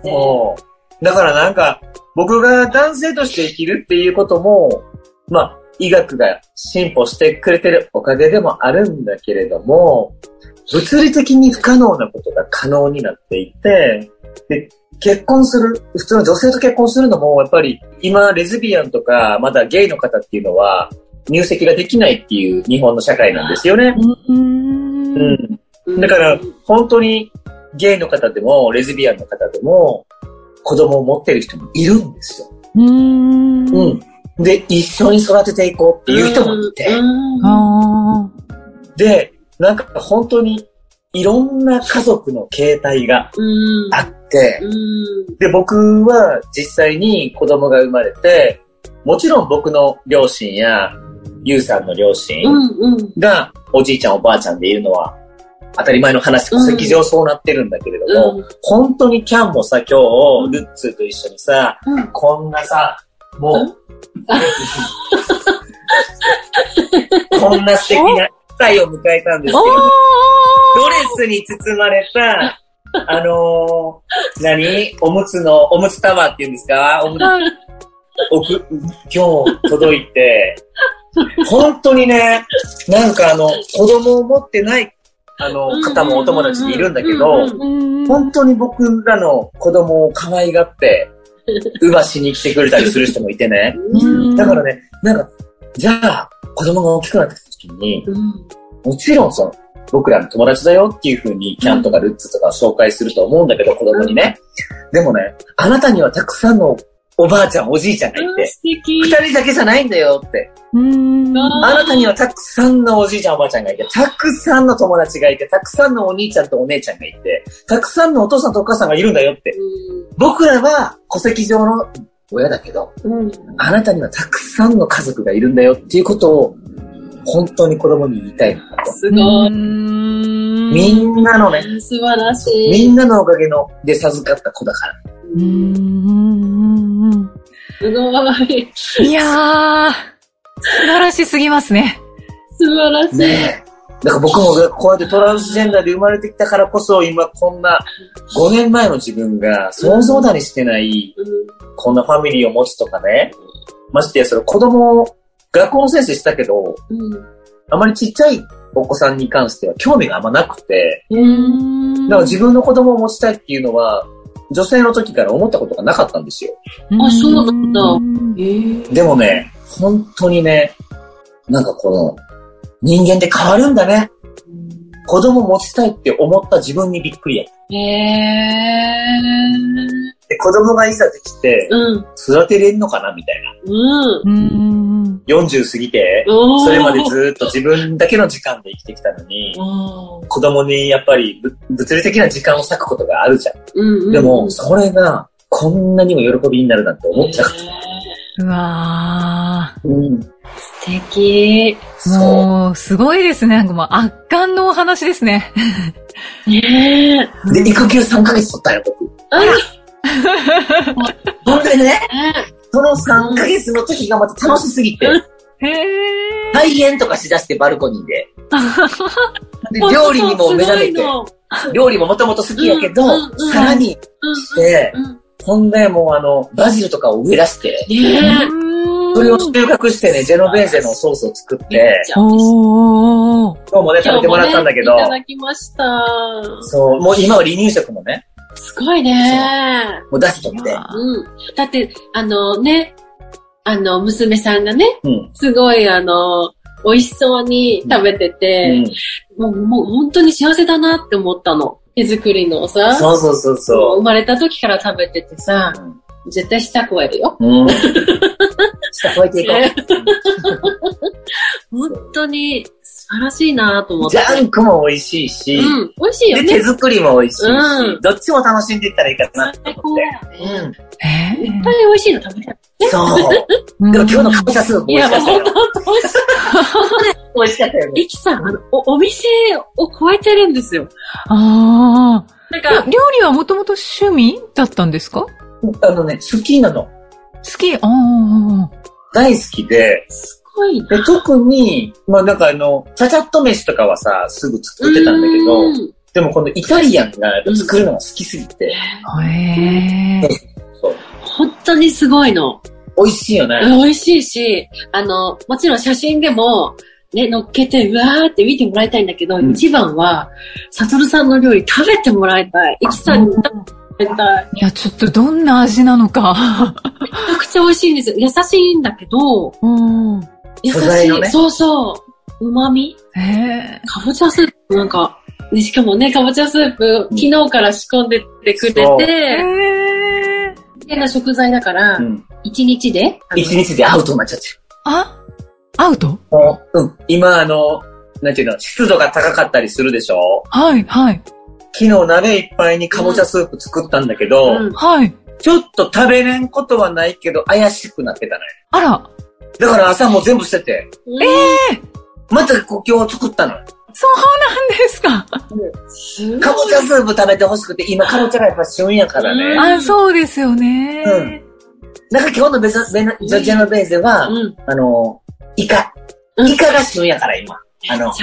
S4: そう。だからなんか、僕が男性として生きるっていうことも、まあ、医学が進歩してくれてるおかげでもあるんだけれども、物理的に不可能なことが可能になっていて、で、結婚する、普通の女性と結婚するのも、やっぱり今、レズビアンとか、まだゲイの方っていうのは、入籍ができないっていう日本の社会なんですよね。
S2: うん。
S4: うん。だから、本当にゲイの方でも、レズビアンの方でも、子供を持ってる人もいるんですよ。
S2: うん。
S4: うん。で、一緒に育てていこうっていう人もいて、
S3: うん
S2: あ
S4: で、なんか本当にいろんな家族の形態が
S3: うん。
S4: あって、
S3: うん。
S4: で、僕は実際に子供が生まれて、もちろん僕の両親や、ゆうさんの両親。がおじいちゃんおばあちゃんでいるのは当たり前の話、戸籍上そうなってるんだけれども、
S3: うん
S4: 本当にキャンもさ、今日、ルッツーと一緒にさ、
S3: うん
S4: こんなさ、もう、こんな素敵な会を迎えたんですけど、
S2: お
S4: ドレスに包まれた、あのー、何？おむつの、おむつタワーっていうんですか？おむつ、今日届いて、本当にね、なんかあの、子供を持ってない、あの、方もお友達にいるんだけど、
S2: うん
S4: 本当に僕らの子供を可愛がって、うばしに来てくれたりする人もいてね。
S2: うん。
S4: だからね、なんか、じゃあ、子供が大きくなって時に、
S3: うん。
S4: もちろんその、僕らの友達だよっていう風に、キャンとかルッツとか紹介すると思うんだけど、子供にね。でもね、あなたにはたくさんのおばあちゃん、おじいちゃんがいて。二人だけじゃないんだよって。
S2: うん
S3: あ
S4: あなたにはたくさんのおじいちゃんおばあちゃんがいて、たくさんの友達がいて、たくさんのお兄ちゃんとお姉ちゃんがいて、たくさんのお父さんとお母さんがいるんだよって。僕らは戸籍上の親だけど、
S3: うん。
S4: あなたにはたくさんの家族がいるんだよっていうことを、本当に子供に言いたいなと。
S3: すごい。
S4: みんなのね、
S3: 素晴らしい。
S4: みんなのおかげので授かった子だから。
S2: うん。
S3: すごい。
S2: いやー、素晴らしすぎますね。
S3: 素晴らしい。
S4: ねえ。だから僕もこうやってトランスジェンダーで生まれてきたからこそ、今こん。な5年前の自分が想像だにしてない、こん。なファミリーを持つとかね。ましてや、それ子供を、学校の先生したけど、
S3: うん。
S4: あまりちっちゃいお子さんに関しては興味があんまなくて、
S3: うん。
S4: だから自分の子供を持ちたいっていうのは、女性の時から思ったことがなかったんですよ。
S3: あそうなんだ
S4: でもね、本当にね、なんかこの、人間って変わるんだね。子供持ちたいって思った自分にびっくりや。
S3: へ
S4: で、子供がいざできて、
S3: うん。
S4: 育てれんのかなみたい
S3: うん。
S2: うん。
S4: な。40過ぎて、それまでずーっと自分だけの時間で生きてきたのに、子供にやっぱりぶ物理的な時間を割くことがあるじゃん。
S3: うんうん。
S4: でも、それがこんなにも喜びになるなんて思っちゃう。
S2: うわ
S4: うん。
S3: 素敵。
S2: もう、すごいですね。なんかもう圧巻のお話ですね。
S3: ねえ。
S4: で、育休3ヶ月取ったよ、僕。
S3: あ
S4: ほんでね、
S3: ら
S4: その3ヶ月の時がまた楽しすぎて、
S2: へー。
S4: 肺炎とかしだしてバルコニーで。で料理にも目覚めて、料理ももともと好きやけど、さらにして、
S3: うん。
S4: ほんでもうあの、バジルとかを植え出して、
S3: ね
S4: それを収穫してね、ジェノベーゼのソースを作って。今日もね、
S3: え。
S4: 食べてもらったんだけど
S3: いただきました。
S4: そう、もう今は離乳食もね、
S3: すごいね。
S4: もう出しとって、
S3: うん。だって、あのね、あの、娘さんがね、
S4: うん。
S3: すごいあの、美味しそうに食べて
S4: う
S3: て、
S4: ん、
S3: もう、もう本当に幸せだなって思ったの。手作りのさ、
S4: そうそうそうそ
S3: 生まれた時から食べててさ、絶対舌加えるよ。
S4: う。うん。下超えていこ
S3: ね 本当に素晴らしいなと思
S4: う。
S3: って。
S4: ジャンクも美味しいし、
S3: うん、美味しいよ
S4: で、
S3: ね
S4: 手。作りも美味しいし、
S3: うん
S4: どっちも楽しんでいったらいいかなって
S3: 最高
S4: 思って。
S3: だよね。
S2: へ
S3: いっぱい美味しいの食べたい。
S4: うん。そう。
S2: ー。
S4: でも今日のかぼちゃスープ
S3: いや、
S4: 美味しかったよ
S3: もう本。当美味しい。
S4: 美味しかったよね。
S3: イキさん、あの、お、お店を超えてるんですよ。
S2: あ
S3: なん
S2: ー。料理はもともと趣味だったんですか？
S4: あのね、好きなの。
S2: 好き？ああ。
S4: 大好きで、
S3: すごいな。
S4: で特に、まあなんかあの、チャチャッと飯とかはさ、すぐ作ってたんだけど、
S3: うん
S4: でもこのイタリアンが作るのが好きすぎて、
S2: へー。
S4: そう
S3: 本当にすごいの。
S4: 美味しいよね。
S3: 美味しいし、あの、もちろん写真でも、ね、乗っけて、うわーって見てもらいたいんだけど、
S4: うん
S3: 一番は、サトルさんの料理食べてもらいたい。イキさんに食べたい。
S2: いや、ちょっとどんな味なのか。
S3: めちゃくちゃ美味しいんですよ。優しいんだけど、
S2: うん。
S3: 優しい。
S4: ね
S3: そうそう。旨味
S2: へ
S3: かぼちゃスープなんか、でしかもね、かぼちゃスープ、昨日から仕込んでってくれ。て、
S2: へー。
S3: 変な食材だから
S4: う、ん。
S3: 一日で、
S4: 一日でアウトになっちゃって
S2: あアウト？
S4: うん。今あの、なんていうの、湿度が高かったりするでしょ？
S2: はい、はい、
S4: 昨日鍋いっぱいにかぼちゃスープ作ったんだけど、
S3: うん
S2: はい。
S4: ちょっと食べれんことはないけど怪しくなってたのよ。
S2: あら、
S4: だから朝もう全部捨てて、
S3: え
S4: またこう今日作ったのよ。
S2: そうなんですか。
S4: かぼちゃスープ食べてほしくて、今かぼちゃがやっぱ旬やから
S3: うん
S4: ね。
S2: あ、そうですよね。
S4: うんなんか今日のベザベナジョジェノベーゼは、
S3: うん。
S4: あの、イカ。
S3: うん
S4: イカが旬やから今。あの。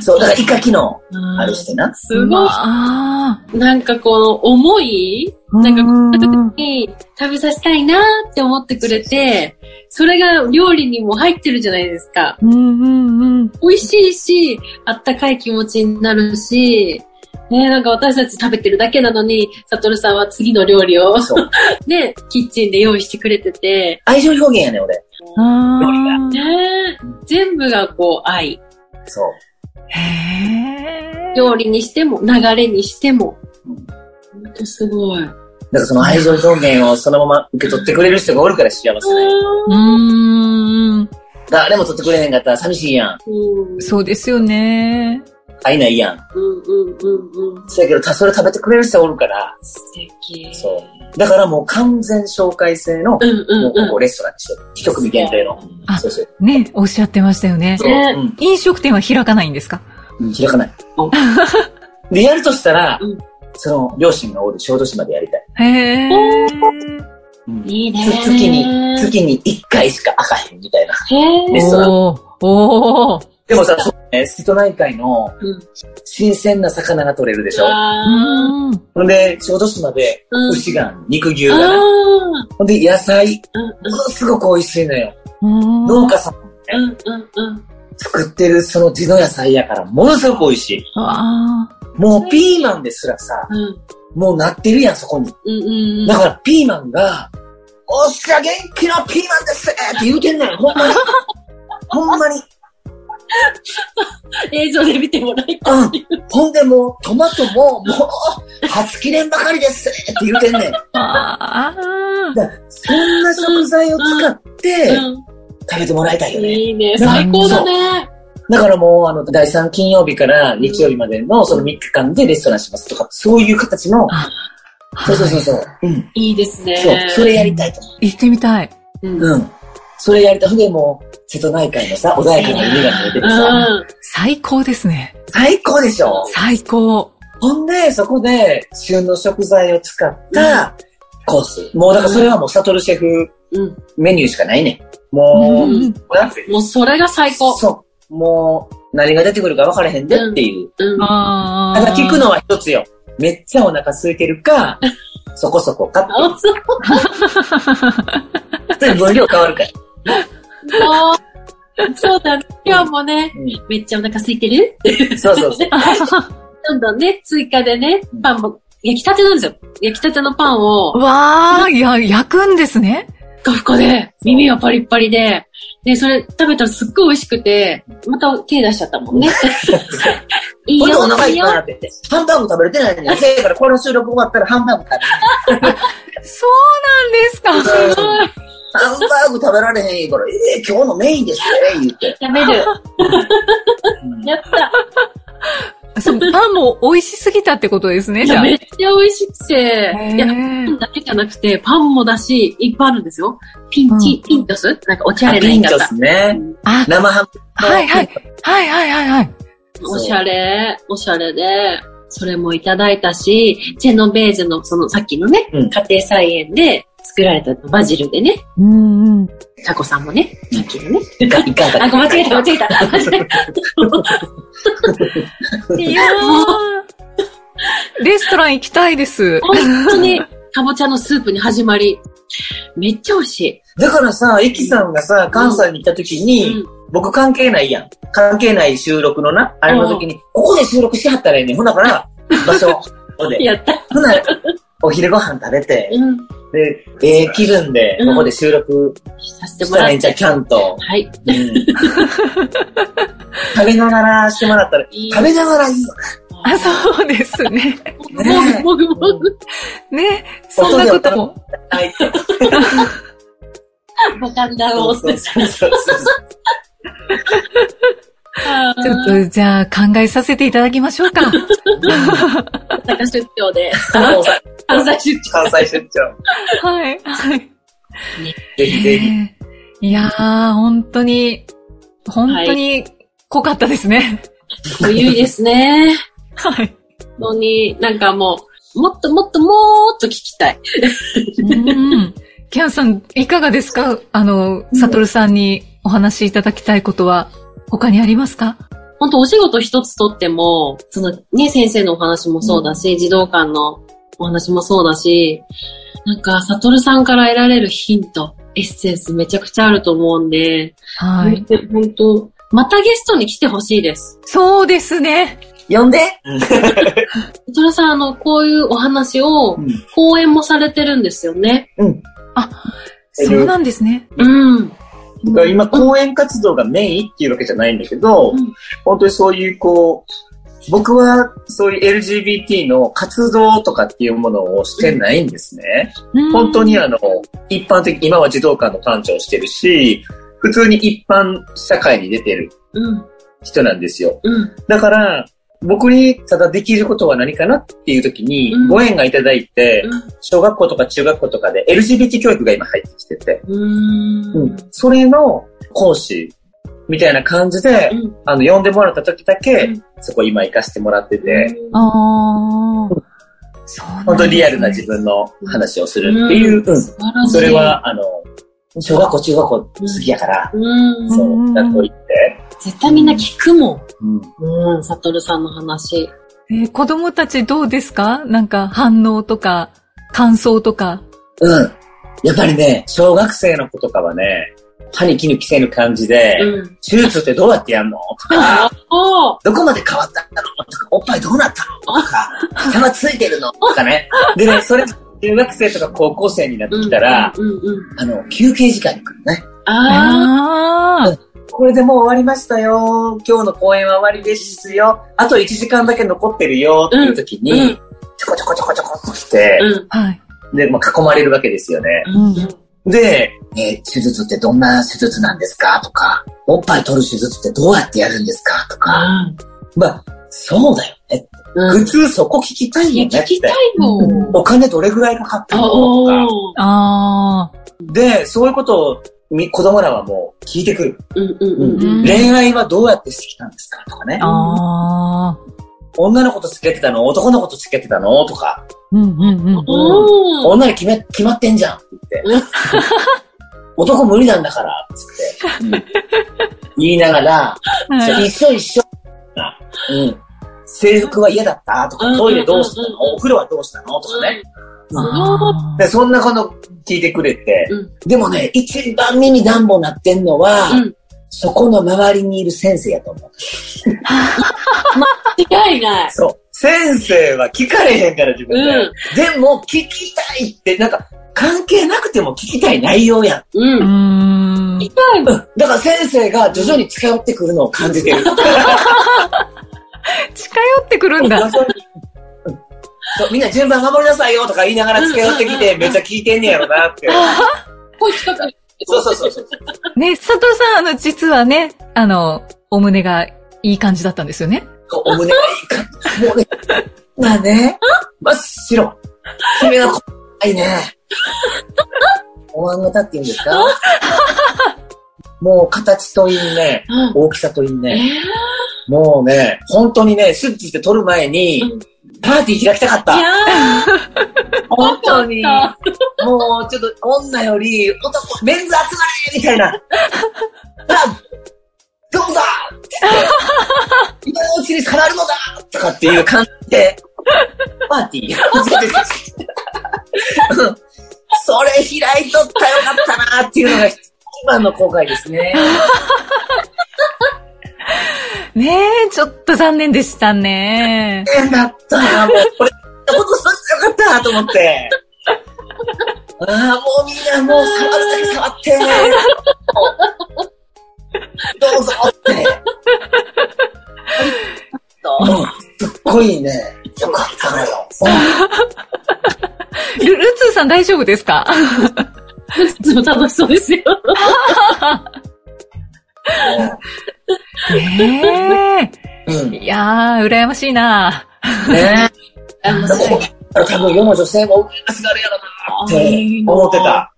S4: そう、だからイカ機能
S3: うん
S4: あるしてな。
S3: すごい。
S2: あ
S3: なんかこの思い
S2: あ。
S3: なんか
S2: うん
S3: に食べさせたいなって思ってくれて、それが料理にも入ってるじゃないですか。
S2: うんうんうん。
S3: 美味しいし、あったかい気持ちになるし、ねなんか私たち食べてるだけなのに、サトルさんは次の料理を。ね、キッチンで用意してくれてて、
S4: 愛情表現やね、俺。
S2: あ
S3: ね全部がこう愛。
S4: そう。
S2: あ。へえ。
S3: 料理にしても、流れにしても。ほんとすごい。
S4: だからその愛情表現をそのまま受け取ってくれる人がおるから幸せね。
S2: うーん。
S4: 誰も取ってくれへんかったら寂しいやん。
S3: うん。
S2: そうですよね。
S4: 愛ないやん。
S3: うんうんうんうん。
S4: そうやけど、たそれ食べてくれる人がおるから、
S3: 素敵。
S4: そう。だからもう完全紹介制の、も
S3: うんうん
S4: うここレストランにしてる。一組限定の。
S2: あ
S4: そうそう。
S2: ね、おっしゃってましたよね。
S4: そう。
S3: ね
S4: うん
S2: 飲食店は開かないんですか？
S4: うん。開かない
S3: うん。
S4: で、やるとしたら
S3: うん、
S4: その、両親がおる小豆島でやりたい。
S2: へえ。
S4: うん
S3: いいね
S4: つ月に、月に1回しか開かへんみたいな。
S3: へー
S4: レストラン
S2: おーおー
S4: でもさ、そうね、瀬戸内海の
S3: うん
S4: 新鮮な魚が取れるでしょ。
S3: あ
S2: うん。
S4: ほんで、小豆島で
S3: うん
S4: 牛が、肉牛
S3: ー
S4: がね。
S3: あ
S4: ほんで、野菜、
S3: ー。
S4: ものすごく美味しいのよ。
S2: うん
S4: 農家さん
S3: うんうんうんうん。
S4: 作ってるその地の野菜やから、ものすごく美味しい。
S2: あ
S4: もうピーマンですらさ、
S3: うん
S4: もうなってるやん、そこに。
S3: うんうん。
S4: だからピーマンが、おっしゃ、元気なピーマンですって言うてんのよ、ほんまに。ほんまに。
S3: 映像で見てもらいたい。
S4: うん。ほんでもう、トマトも、もう、初記念ばかりですって言うてんねん。だか
S2: あ。あ
S4: そんな食材を使って、
S3: う
S4: 食べてもらいたいよ
S3: ん。
S4: ね。
S3: いいね。最高だね。
S4: だからもう、あの、第3金曜日から日曜日までのその3日間でレストランしますとか、そういう形の、そうそうそうそう。うん。
S3: いいですね。
S4: そう、それやりたいと。
S2: 行ってみたい。
S3: うん。
S4: うん。それやりたい。ほんでもう、瀬戸内海のさ、穏やかな海が見えててさ、
S3: うん。
S2: 最高ですね。
S4: 最高でしょ？
S2: 最高。
S4: ほんで、そこで、旬の食材を使ったコース。もう、だからそれはもう、サトルシェフ
S3: うん。
S4: メニューしかないね。もう、
S2: うん
S3: もうそれが最高。
S4: そう。もう、何が出てくるか分からへんでっていう。
S3: うん。
S2: あ
S4: ただ聞くのは一つよ。めっちゃお腹空いてるか、そこそこかって。分量変わるから。
S3: もうそうだね。今日もね、
S4: う
S3: めっちゃお腹空いてる？
S4: ん、そうそうそう。
S3: どんどんね、追加でね、パンも、焼きたてなんですよ。焼きたてのパンを、
S2: わー、いや、焼くんですね。
S3: ふかふかで、耳はパリッパリで、で、それ食べたらすっごい美味しくて、また手出しちゃったもんね。いいよ、
S4: お腹
S3: い
S4: っぱいにな。ってて。ハンバーグ食べれてないのに、だからこの収録終わったらハンバーグ食べる。
S2: そうなんですか。
S4: ハンバーグ食べられへんから、えー、今日のメインですね、言って。
S3: 食べる。
S4: うん
S3: やった。
S2: そう、パンも美味しすぎたってことですね、じゃあ。
S3: めっちゃ美味しくて、
S2: へ
S3: いや、パ
S2: ー
S3: ンだけじゃなくて、パンもだし、いっぱいあるんですよ。ピンチ、
S2: う
S3: ピントス？なんかおしゃ
S4: あ
S3: れな
S4: ピンチョ。スね。
S2: あ、
S4: 生ハムの。
S2: はいはい。はいはいはいはい。
S3: おしゃれ、おしゃれで、それもいただいたし、ジェノベーゼのそのさっきのね、
S4: うん
S3: 家庭菜園で作られたバジルでね、
S2: うんうん。
S3: タコさんもね、さっきのね。
S4: いかかんか
S3: あ、間違えた、間違えた。間違えた
S2: いやーレストラン行きたいです。
S3: 本当に、かぼちゃのスープに始まり、めっちゃ美味しい。
S4: だからさ、エキさんがさ、関西に行った時に、
S3: うん
S4: 僕関係ないやん。関係ない収録のな、あれの時に、ここで収録しはったらええねん。ほんだから、場所、で。
S3: やった。
S4: ほな、お昼ご飯食べて、
S3: うん。
S4: で、ええ気分で、ここで収録
S3: させて
S4: したらええんちゃう、
S3: もらって。
S4: ちゃんと。
S3: はい。
S4: うん食べながらしてもらったら、
S3: いい
S4: 食べながらいいよ
S2: あ、そうですね。
S4: ね。
S3: もぐもぐもぐ。
S2: ね。そんなことも。
S4: はいって。
S3: わかんだろうって。
S4: そうそうそう
S2: ちょっと、じゃあ考えさせていただきましょうか。
S3: 大阪出張で。
S4: 関西
S3: 出張。
S4: 関西出張。
S2: はい。はい。
S4: ぜひぜひ。
S2: いやー、本当に、本当に濃かったですね。
S3: ゆいですね。
S2: はい。
S3: 本当に、なんかもう、もっともっともっと聞きたい。
S2: うん。キャンさん、いかがですか？あの、サトルさんにお話しいただきたいことは、他にありますか？
S3: 本当お仕事一つとっても、そのね、先生のお話もそうだし、児童館のお話もそうだし、なんか、サトルさんから得られるヒント、エッセンスめちゃくちゃあると思うんで、
S2: はい。
S3: 本当またゲストに来てほしいです。
S2: そうですね。
S4: 呼んで
S3: サトルさん、あの、こういうお話を
S4: うん
S3: 講演もされてるんですよね。
S2: そうなんですね。
S3: うん。
S4: だから今、講演活動がメインっていうわけじゃないんだけど、
S3: うん
S4: 本当にそういう、こう、僕はそういう LGBT の活動とかっていうものをしてないんですね。本当にあの、一般的、今は児童館の館長をしてるし、普通に一般社会に出てる
S3: うん。
S4: 人なんですよ。
S3: うん。
S4: だから、僕にただできることは何かなっていう時に
S3: うん。
S4: ご縁がいただいて、小学校とか中学校とかで LGBT 教育が今入ってきてて、それの講師みたいな感じで、
S3: うん。
S4: あの、呼んでもらった時だけ、
S3: うん。
S4: そこ今行かせてもらってて、本当リアルな自分の話をするっていう。それは、あの、小学校、中学校好きやから、
S3: うん。
S4: そうう、
S2: ん
S4: 学校行って、
S3: 絶対みんな聞くも
S4: うん
S3: ん。うん、サトルさんの話。
S2: えー子供たちどうですか？なんか反応とか、感想とか。
S4: うん。やっぱりね、小学生の子とかはね、歯に衣着せぬ感じで、
S3: うん。
S4: 手術ってどうやってやんの？とか、どこまで変わったの？とか、おっぱいどうなったの？とか、下はついてるの？とかね。でね、それ、中学生とか高校生になってきたら、
S3: うんうんうん。
S4: あの、休憩時間に来るね。
S3: あ
S2: ああ。
S4: これでもう終わりましたよ。今日の公演は終わりですよ。あと1時間だけ残ってるよっていう時に、
S3: うんうん
S4: ちょこちょこちょこちょこっと来て
S3: ー。、うん。
S2: はい。
S4: で、まあ、囲まれるわけですよね。
S3: うん。
S4: で、えー手術ってどんな手術なんですかとか、おっぱい取る手術ってどうやってやるんですかとか、まあ、そうだよね。
S3: うん。
S4: 普通そこ聞きたいよねって。
S3: 聞きたいよ。
S4: お金どれぐらいかかってるのとか。
S2: ああ。
S4: で、そういうことをみ子供らはもう聞いてくる。
S3: うんうんうんうん。
S4: 恋愛はどうやってしてきたんですかとかね。
S2: ああ。
S4: 女の子と付き合ってたの？男の子と付き合ってたの？とか。
S2: うんうんうん。
S3: おー。
S4: 女に決め、決まってんじゃんって言って。男無理なんだから、つって。言いながら、
S2: はい
S4: 一緒一緒。うん。制服は嫌だった？とか、
S3: うん
S4: トイレどうした
S3: うん
S4: のお風呂はどうしたの？とかね。
S2: あ
S4: で、そんなこと聞いてくれて。
S3: うん
S4: でもね、一番耳暖房なってんのは、
S3: うん
S4: そこの周りにいる先生やと思う。
S3: 違いない。
S4: そう。先生は聞かれへんから自分で。
S3: うん
S4: でも、聞きたいって、なんか、関係なくても聞きたい内容やん。
S3: う。
S2: んん。
S3: 聞きたいもん。
S4: うんだから先生が徐々に近寄ってくるのを感じてる。
S2: 近寄ってくるんだ。
S4: そうみんな順番守りなさいよとか言いながら近寄ってきて、めっちゃ聞いてんねやろなって。
S3: 声近くに。
S4: そうそうそうそう。
S2: ね、佐藤さん、あの、実はね、あの、お胸がいい感じだったんですよね。
S4: お胸がいい感じ。もうね、まあね、真っ白。君の子、いいね。お椀型って言うんですか？もう形といいね、
S3: うん
S4: 大きさといい
S3: え
S4: ね。もうね、本当にね、スッチして撮る前に
S3: うん、
S4: パーティー開きたかった。
S3: ーいや
S4: 本当に。
S3: わ
S4: もう、ちょっと、女より、男、メンズ集まれみたいな。さあ、どうだ？今のうちに触るのだとかっていう感じで、パーティー それ開いとったらよかったなっていうのが一番の後悔ですね。
S2: ねえ、ちょっと残念でしたね。
S4: えだったな、もう、これ、ことしとってよかったなと思って。ああ、もうみんなもう触るだけ触って。どうぞって。もうすっごいね、よかったのよ。
S2: ルルツーさん大丈夫ですか？
S3: い つも楽しそうですよ。
S2: ね
S4: うん。
S2: え。いやー、羨ましいな。
S4: ね
S3: あの
S4: だから多分世の女性も羨ましがるやろなって思ってた。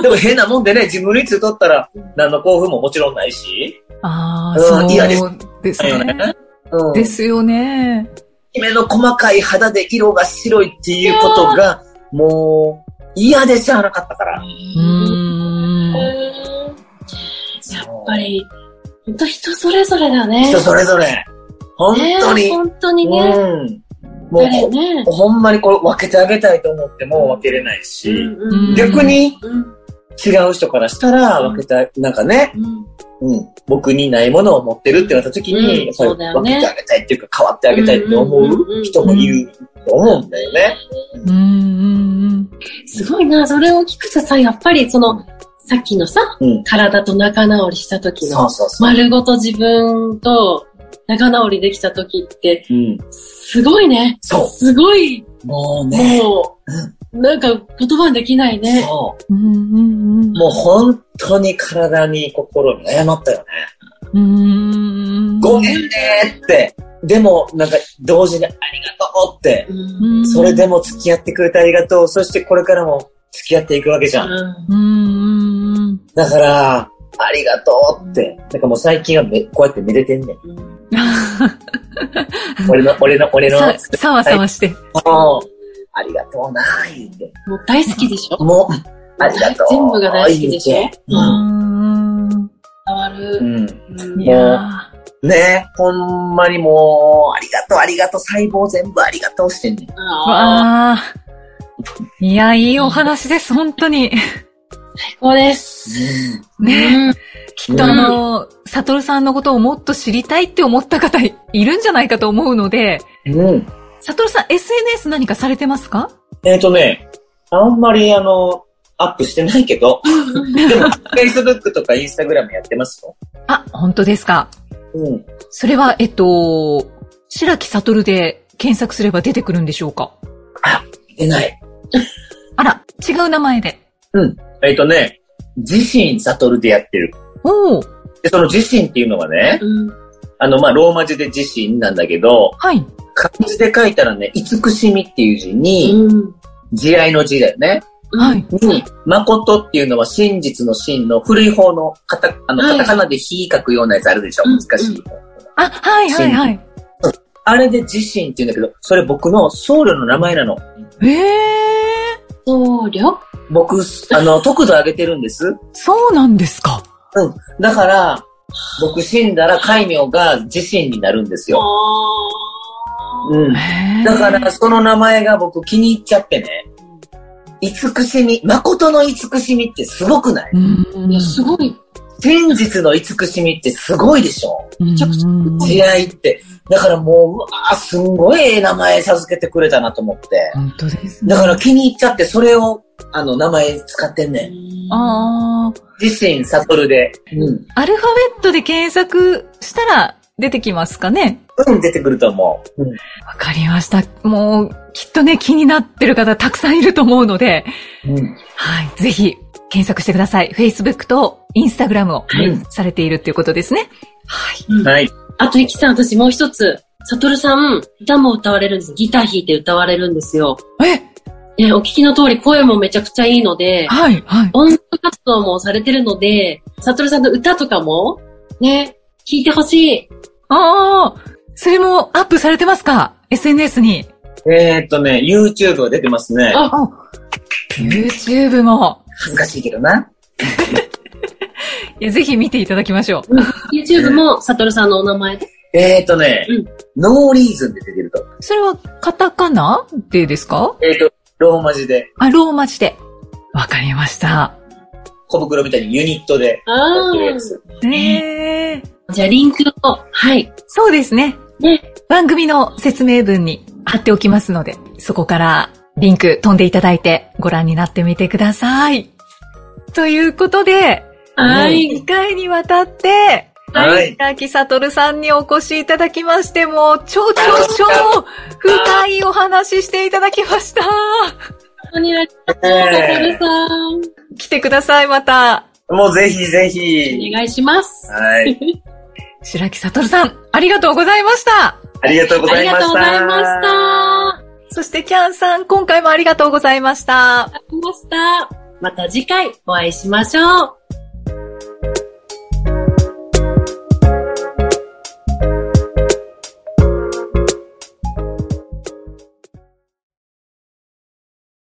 S4: でも変なもんでね、自分についとったら何の興奮ももちろんないし。
S2: あー、
S4: うん
S2: そう
S4: 嫌です
S2: ですね。
S4: うん。
S2: ですよね。
S4: きめの細かい肌で色が白いっていうことが、もう嫌でしゃあなかったから。
S2: うーん。
S3: やっぱり、本当人それぞれだね。
S4: 人それぞれ。本当に。
S3: ね本当にね。
S4: うん。もう
S3: ね。
S4: ほ、ほんまにこれ分けてあげたいと思っても分けれないし、
S2: うん
S4: 逆に
S3: うん。
S4: 違う人からしたら分けた、なんかね、
S3: うん。
S4: うん、僕にないものを持ってるってなった時
S3: うん
S4: に、分けてあげたいっていうか変わってあげたいって思
S3: うんうんうんうん
S4: う人もいると思うんだよね。
S2: うんうん
S3: すごいな、それを聞くとさ、やっぱりその、さっきのさ、
S4: うん。
S3: 体と仲直りした時の。丸ごと自分と仲直りできた時って、
S4: うん。
S3: すごいね。
S4: そう
S3: すごい、
S4: もうね、
S3: もう、なんか言葉にできないね。
S4: そ
S2: うんうんうん
S4: う。もう本当に体に心に謝ったよね。
S2: うん
S4: ごめんねって。でも、なんか、同時にありがとうって。
S3: うん
S4: それでも付き合ってくれてありがとう。そしてこれからも付き合っていくわけじゃん。
S3: うん
S2: うんうん
S4: だから、ありがとうって。なんかもう最近はめこうやってめでてんねん。俺の、俺の、俺の、
S2: さ、さわさわして。
S4: もうありがとうなー言って。
S3: もう大好きでしょ？
S4: もう、ありがとう。
S3: 全部が大好きでしょ？
S4: うん。
S2: ん
S3: 伝わ
S4: う
S3: る。
S4: ん。
S3: うん
S2: いや
S4: ねほんまにもう、ありがとう、ありがとう、細胞全部ありがとうしてんねん。
S2: ー
S3: あ
S2: わあ。いや、いいお話です、本当に。
S3: ー最高です。
S2: ね。
S3: うん
S2: きっとあの、サトルさんのことをもっと知りたいって思った方いるんじゃないかと思うので、
S4: うん。
S2: サトルさん SNS 何かされてますか？
S4: えっ、とね、あんまりあの、アップしてないけど、でも、Facebook とか Instagram やってますよ。
S2: あ、本当ですか。
S4: うん。
S2: それは、えっと、白木サトルで検索すれば出てくるんでしょうか？
S4: 出ない。
S2: あら、違う名前で。
S4: うん。えっ、とね、自身悟でやってる。
S2: おお
S4: で、その自身っていうのがね、
S3: うん
S4: あの、まあ、ローマ字で自身なんだけど、
S2: はい。
S4: 漢字で書いたらね、慈しみっていう字に、
S3: うん
S4: 慈愛の字だよね。
S2: はい。
S4: に、誠っていうのは真実の真の古い方のカタ、あの、
S3: はい
S4: カタカナで火書くようなやつあるでしょ？
S3: うん
S4: 難しい。
S2: あ、はいはいはい。
S4: あれで自身って言うんだけど、それ僕の僧侶の名前なの。
S2: ええ
S3: 僧侶？
S4: 僕、あの、得度あげてるんです。
S2: そうなんですか。
S4: うん。だから、僕死んだら戒名が自身になるんですよ。うん。
S2: へー
S4: だから、その名前が僕気に入っちゃってね。慈しみ、誠の慈しみってすごくない？
S2: うん
S3: いや、すごい。
S4: 真実の慈しみってすごいでしょ？
S2: め
S3: ちゃくちゃ
S4: 慈愛って。だからもう、うわーすんごいええ名前授けてくれたなと思って。
S2: 本当ですね。
S4: だから気に入っちゃって、それを、あの、名前使ってんねん。
S2: ああ、
S4: 自身、悟で。うん。
S2: アルファベットで検索したら出てきますかね？
S4: うん、出てくると思う。うん。
S2: わかりました。もう、きっとね、気になってる方たくさんいると思うので、
S4: うん。
S2: はい。ぜひ、検索してください。Facebook と Instagram を
S4: うん
S2: されているっていうことですね。はい。
S4: はい。
S3: あと、イキさん、私もう一つ。サトルさん、歌も歌われるんです。ギター弾いて歌われるんですよ。
S2: え、
S3: え、お聞きの通り声もめちゃくちゃいいので、
S2: はい、はい。
S3: 音楽活動もされてるので、サトルさんの歌とかも、ね、聞いてほしい。
S2: ああ、それもアップされてますか ?SNS に。
S4: えー、っとね、YouTube が出てますね。
S3: あ
S2: YouTube も。
S4: 恥ずかしいけどな。
S2: いやぜひ見ていただきましょう。
S3: YouTube もサトルさんのお名前で？
S4: えー、っとね、
S3: うん
S4: ノーリーズンで出てると。
S2: それはカタカナ？でですか？
S4: えー、っと、ローマ字で、
S2: あ、ローマ字で。わかりました。
S4: 小袋みたいにユニットでや
S3: あ
S4: ってるやつ。
S2: ねえ。
S3: じゃあ、リンクを、はい。
S2: そうですね。
S3: ね。
S2: 番組の説明文に貼っておきますので、そこからリンク飛んでいただいてご覧になってみてください。ということで、
S3: はい。
S2: 2回にわたって、
S4: はい。
S2: 平木悟さんにお越しいただきまして、もう、超超超 深いお話していただきました。
S3: 本当にありがとう、サトルさん。
S2: 来てください、また。
S4: もうぜひぜひ。
S3: お願いします。
S4: はい。
S2: 白木悟さん、ありがとうございました。
S4: ありがとうご
S3: ありがとう
S4: ざいました。
S3: ございました。
S2: そしてキャンさん、今回もありがとうございました。
S3: ありがとうございました。また次回お会いしましょう。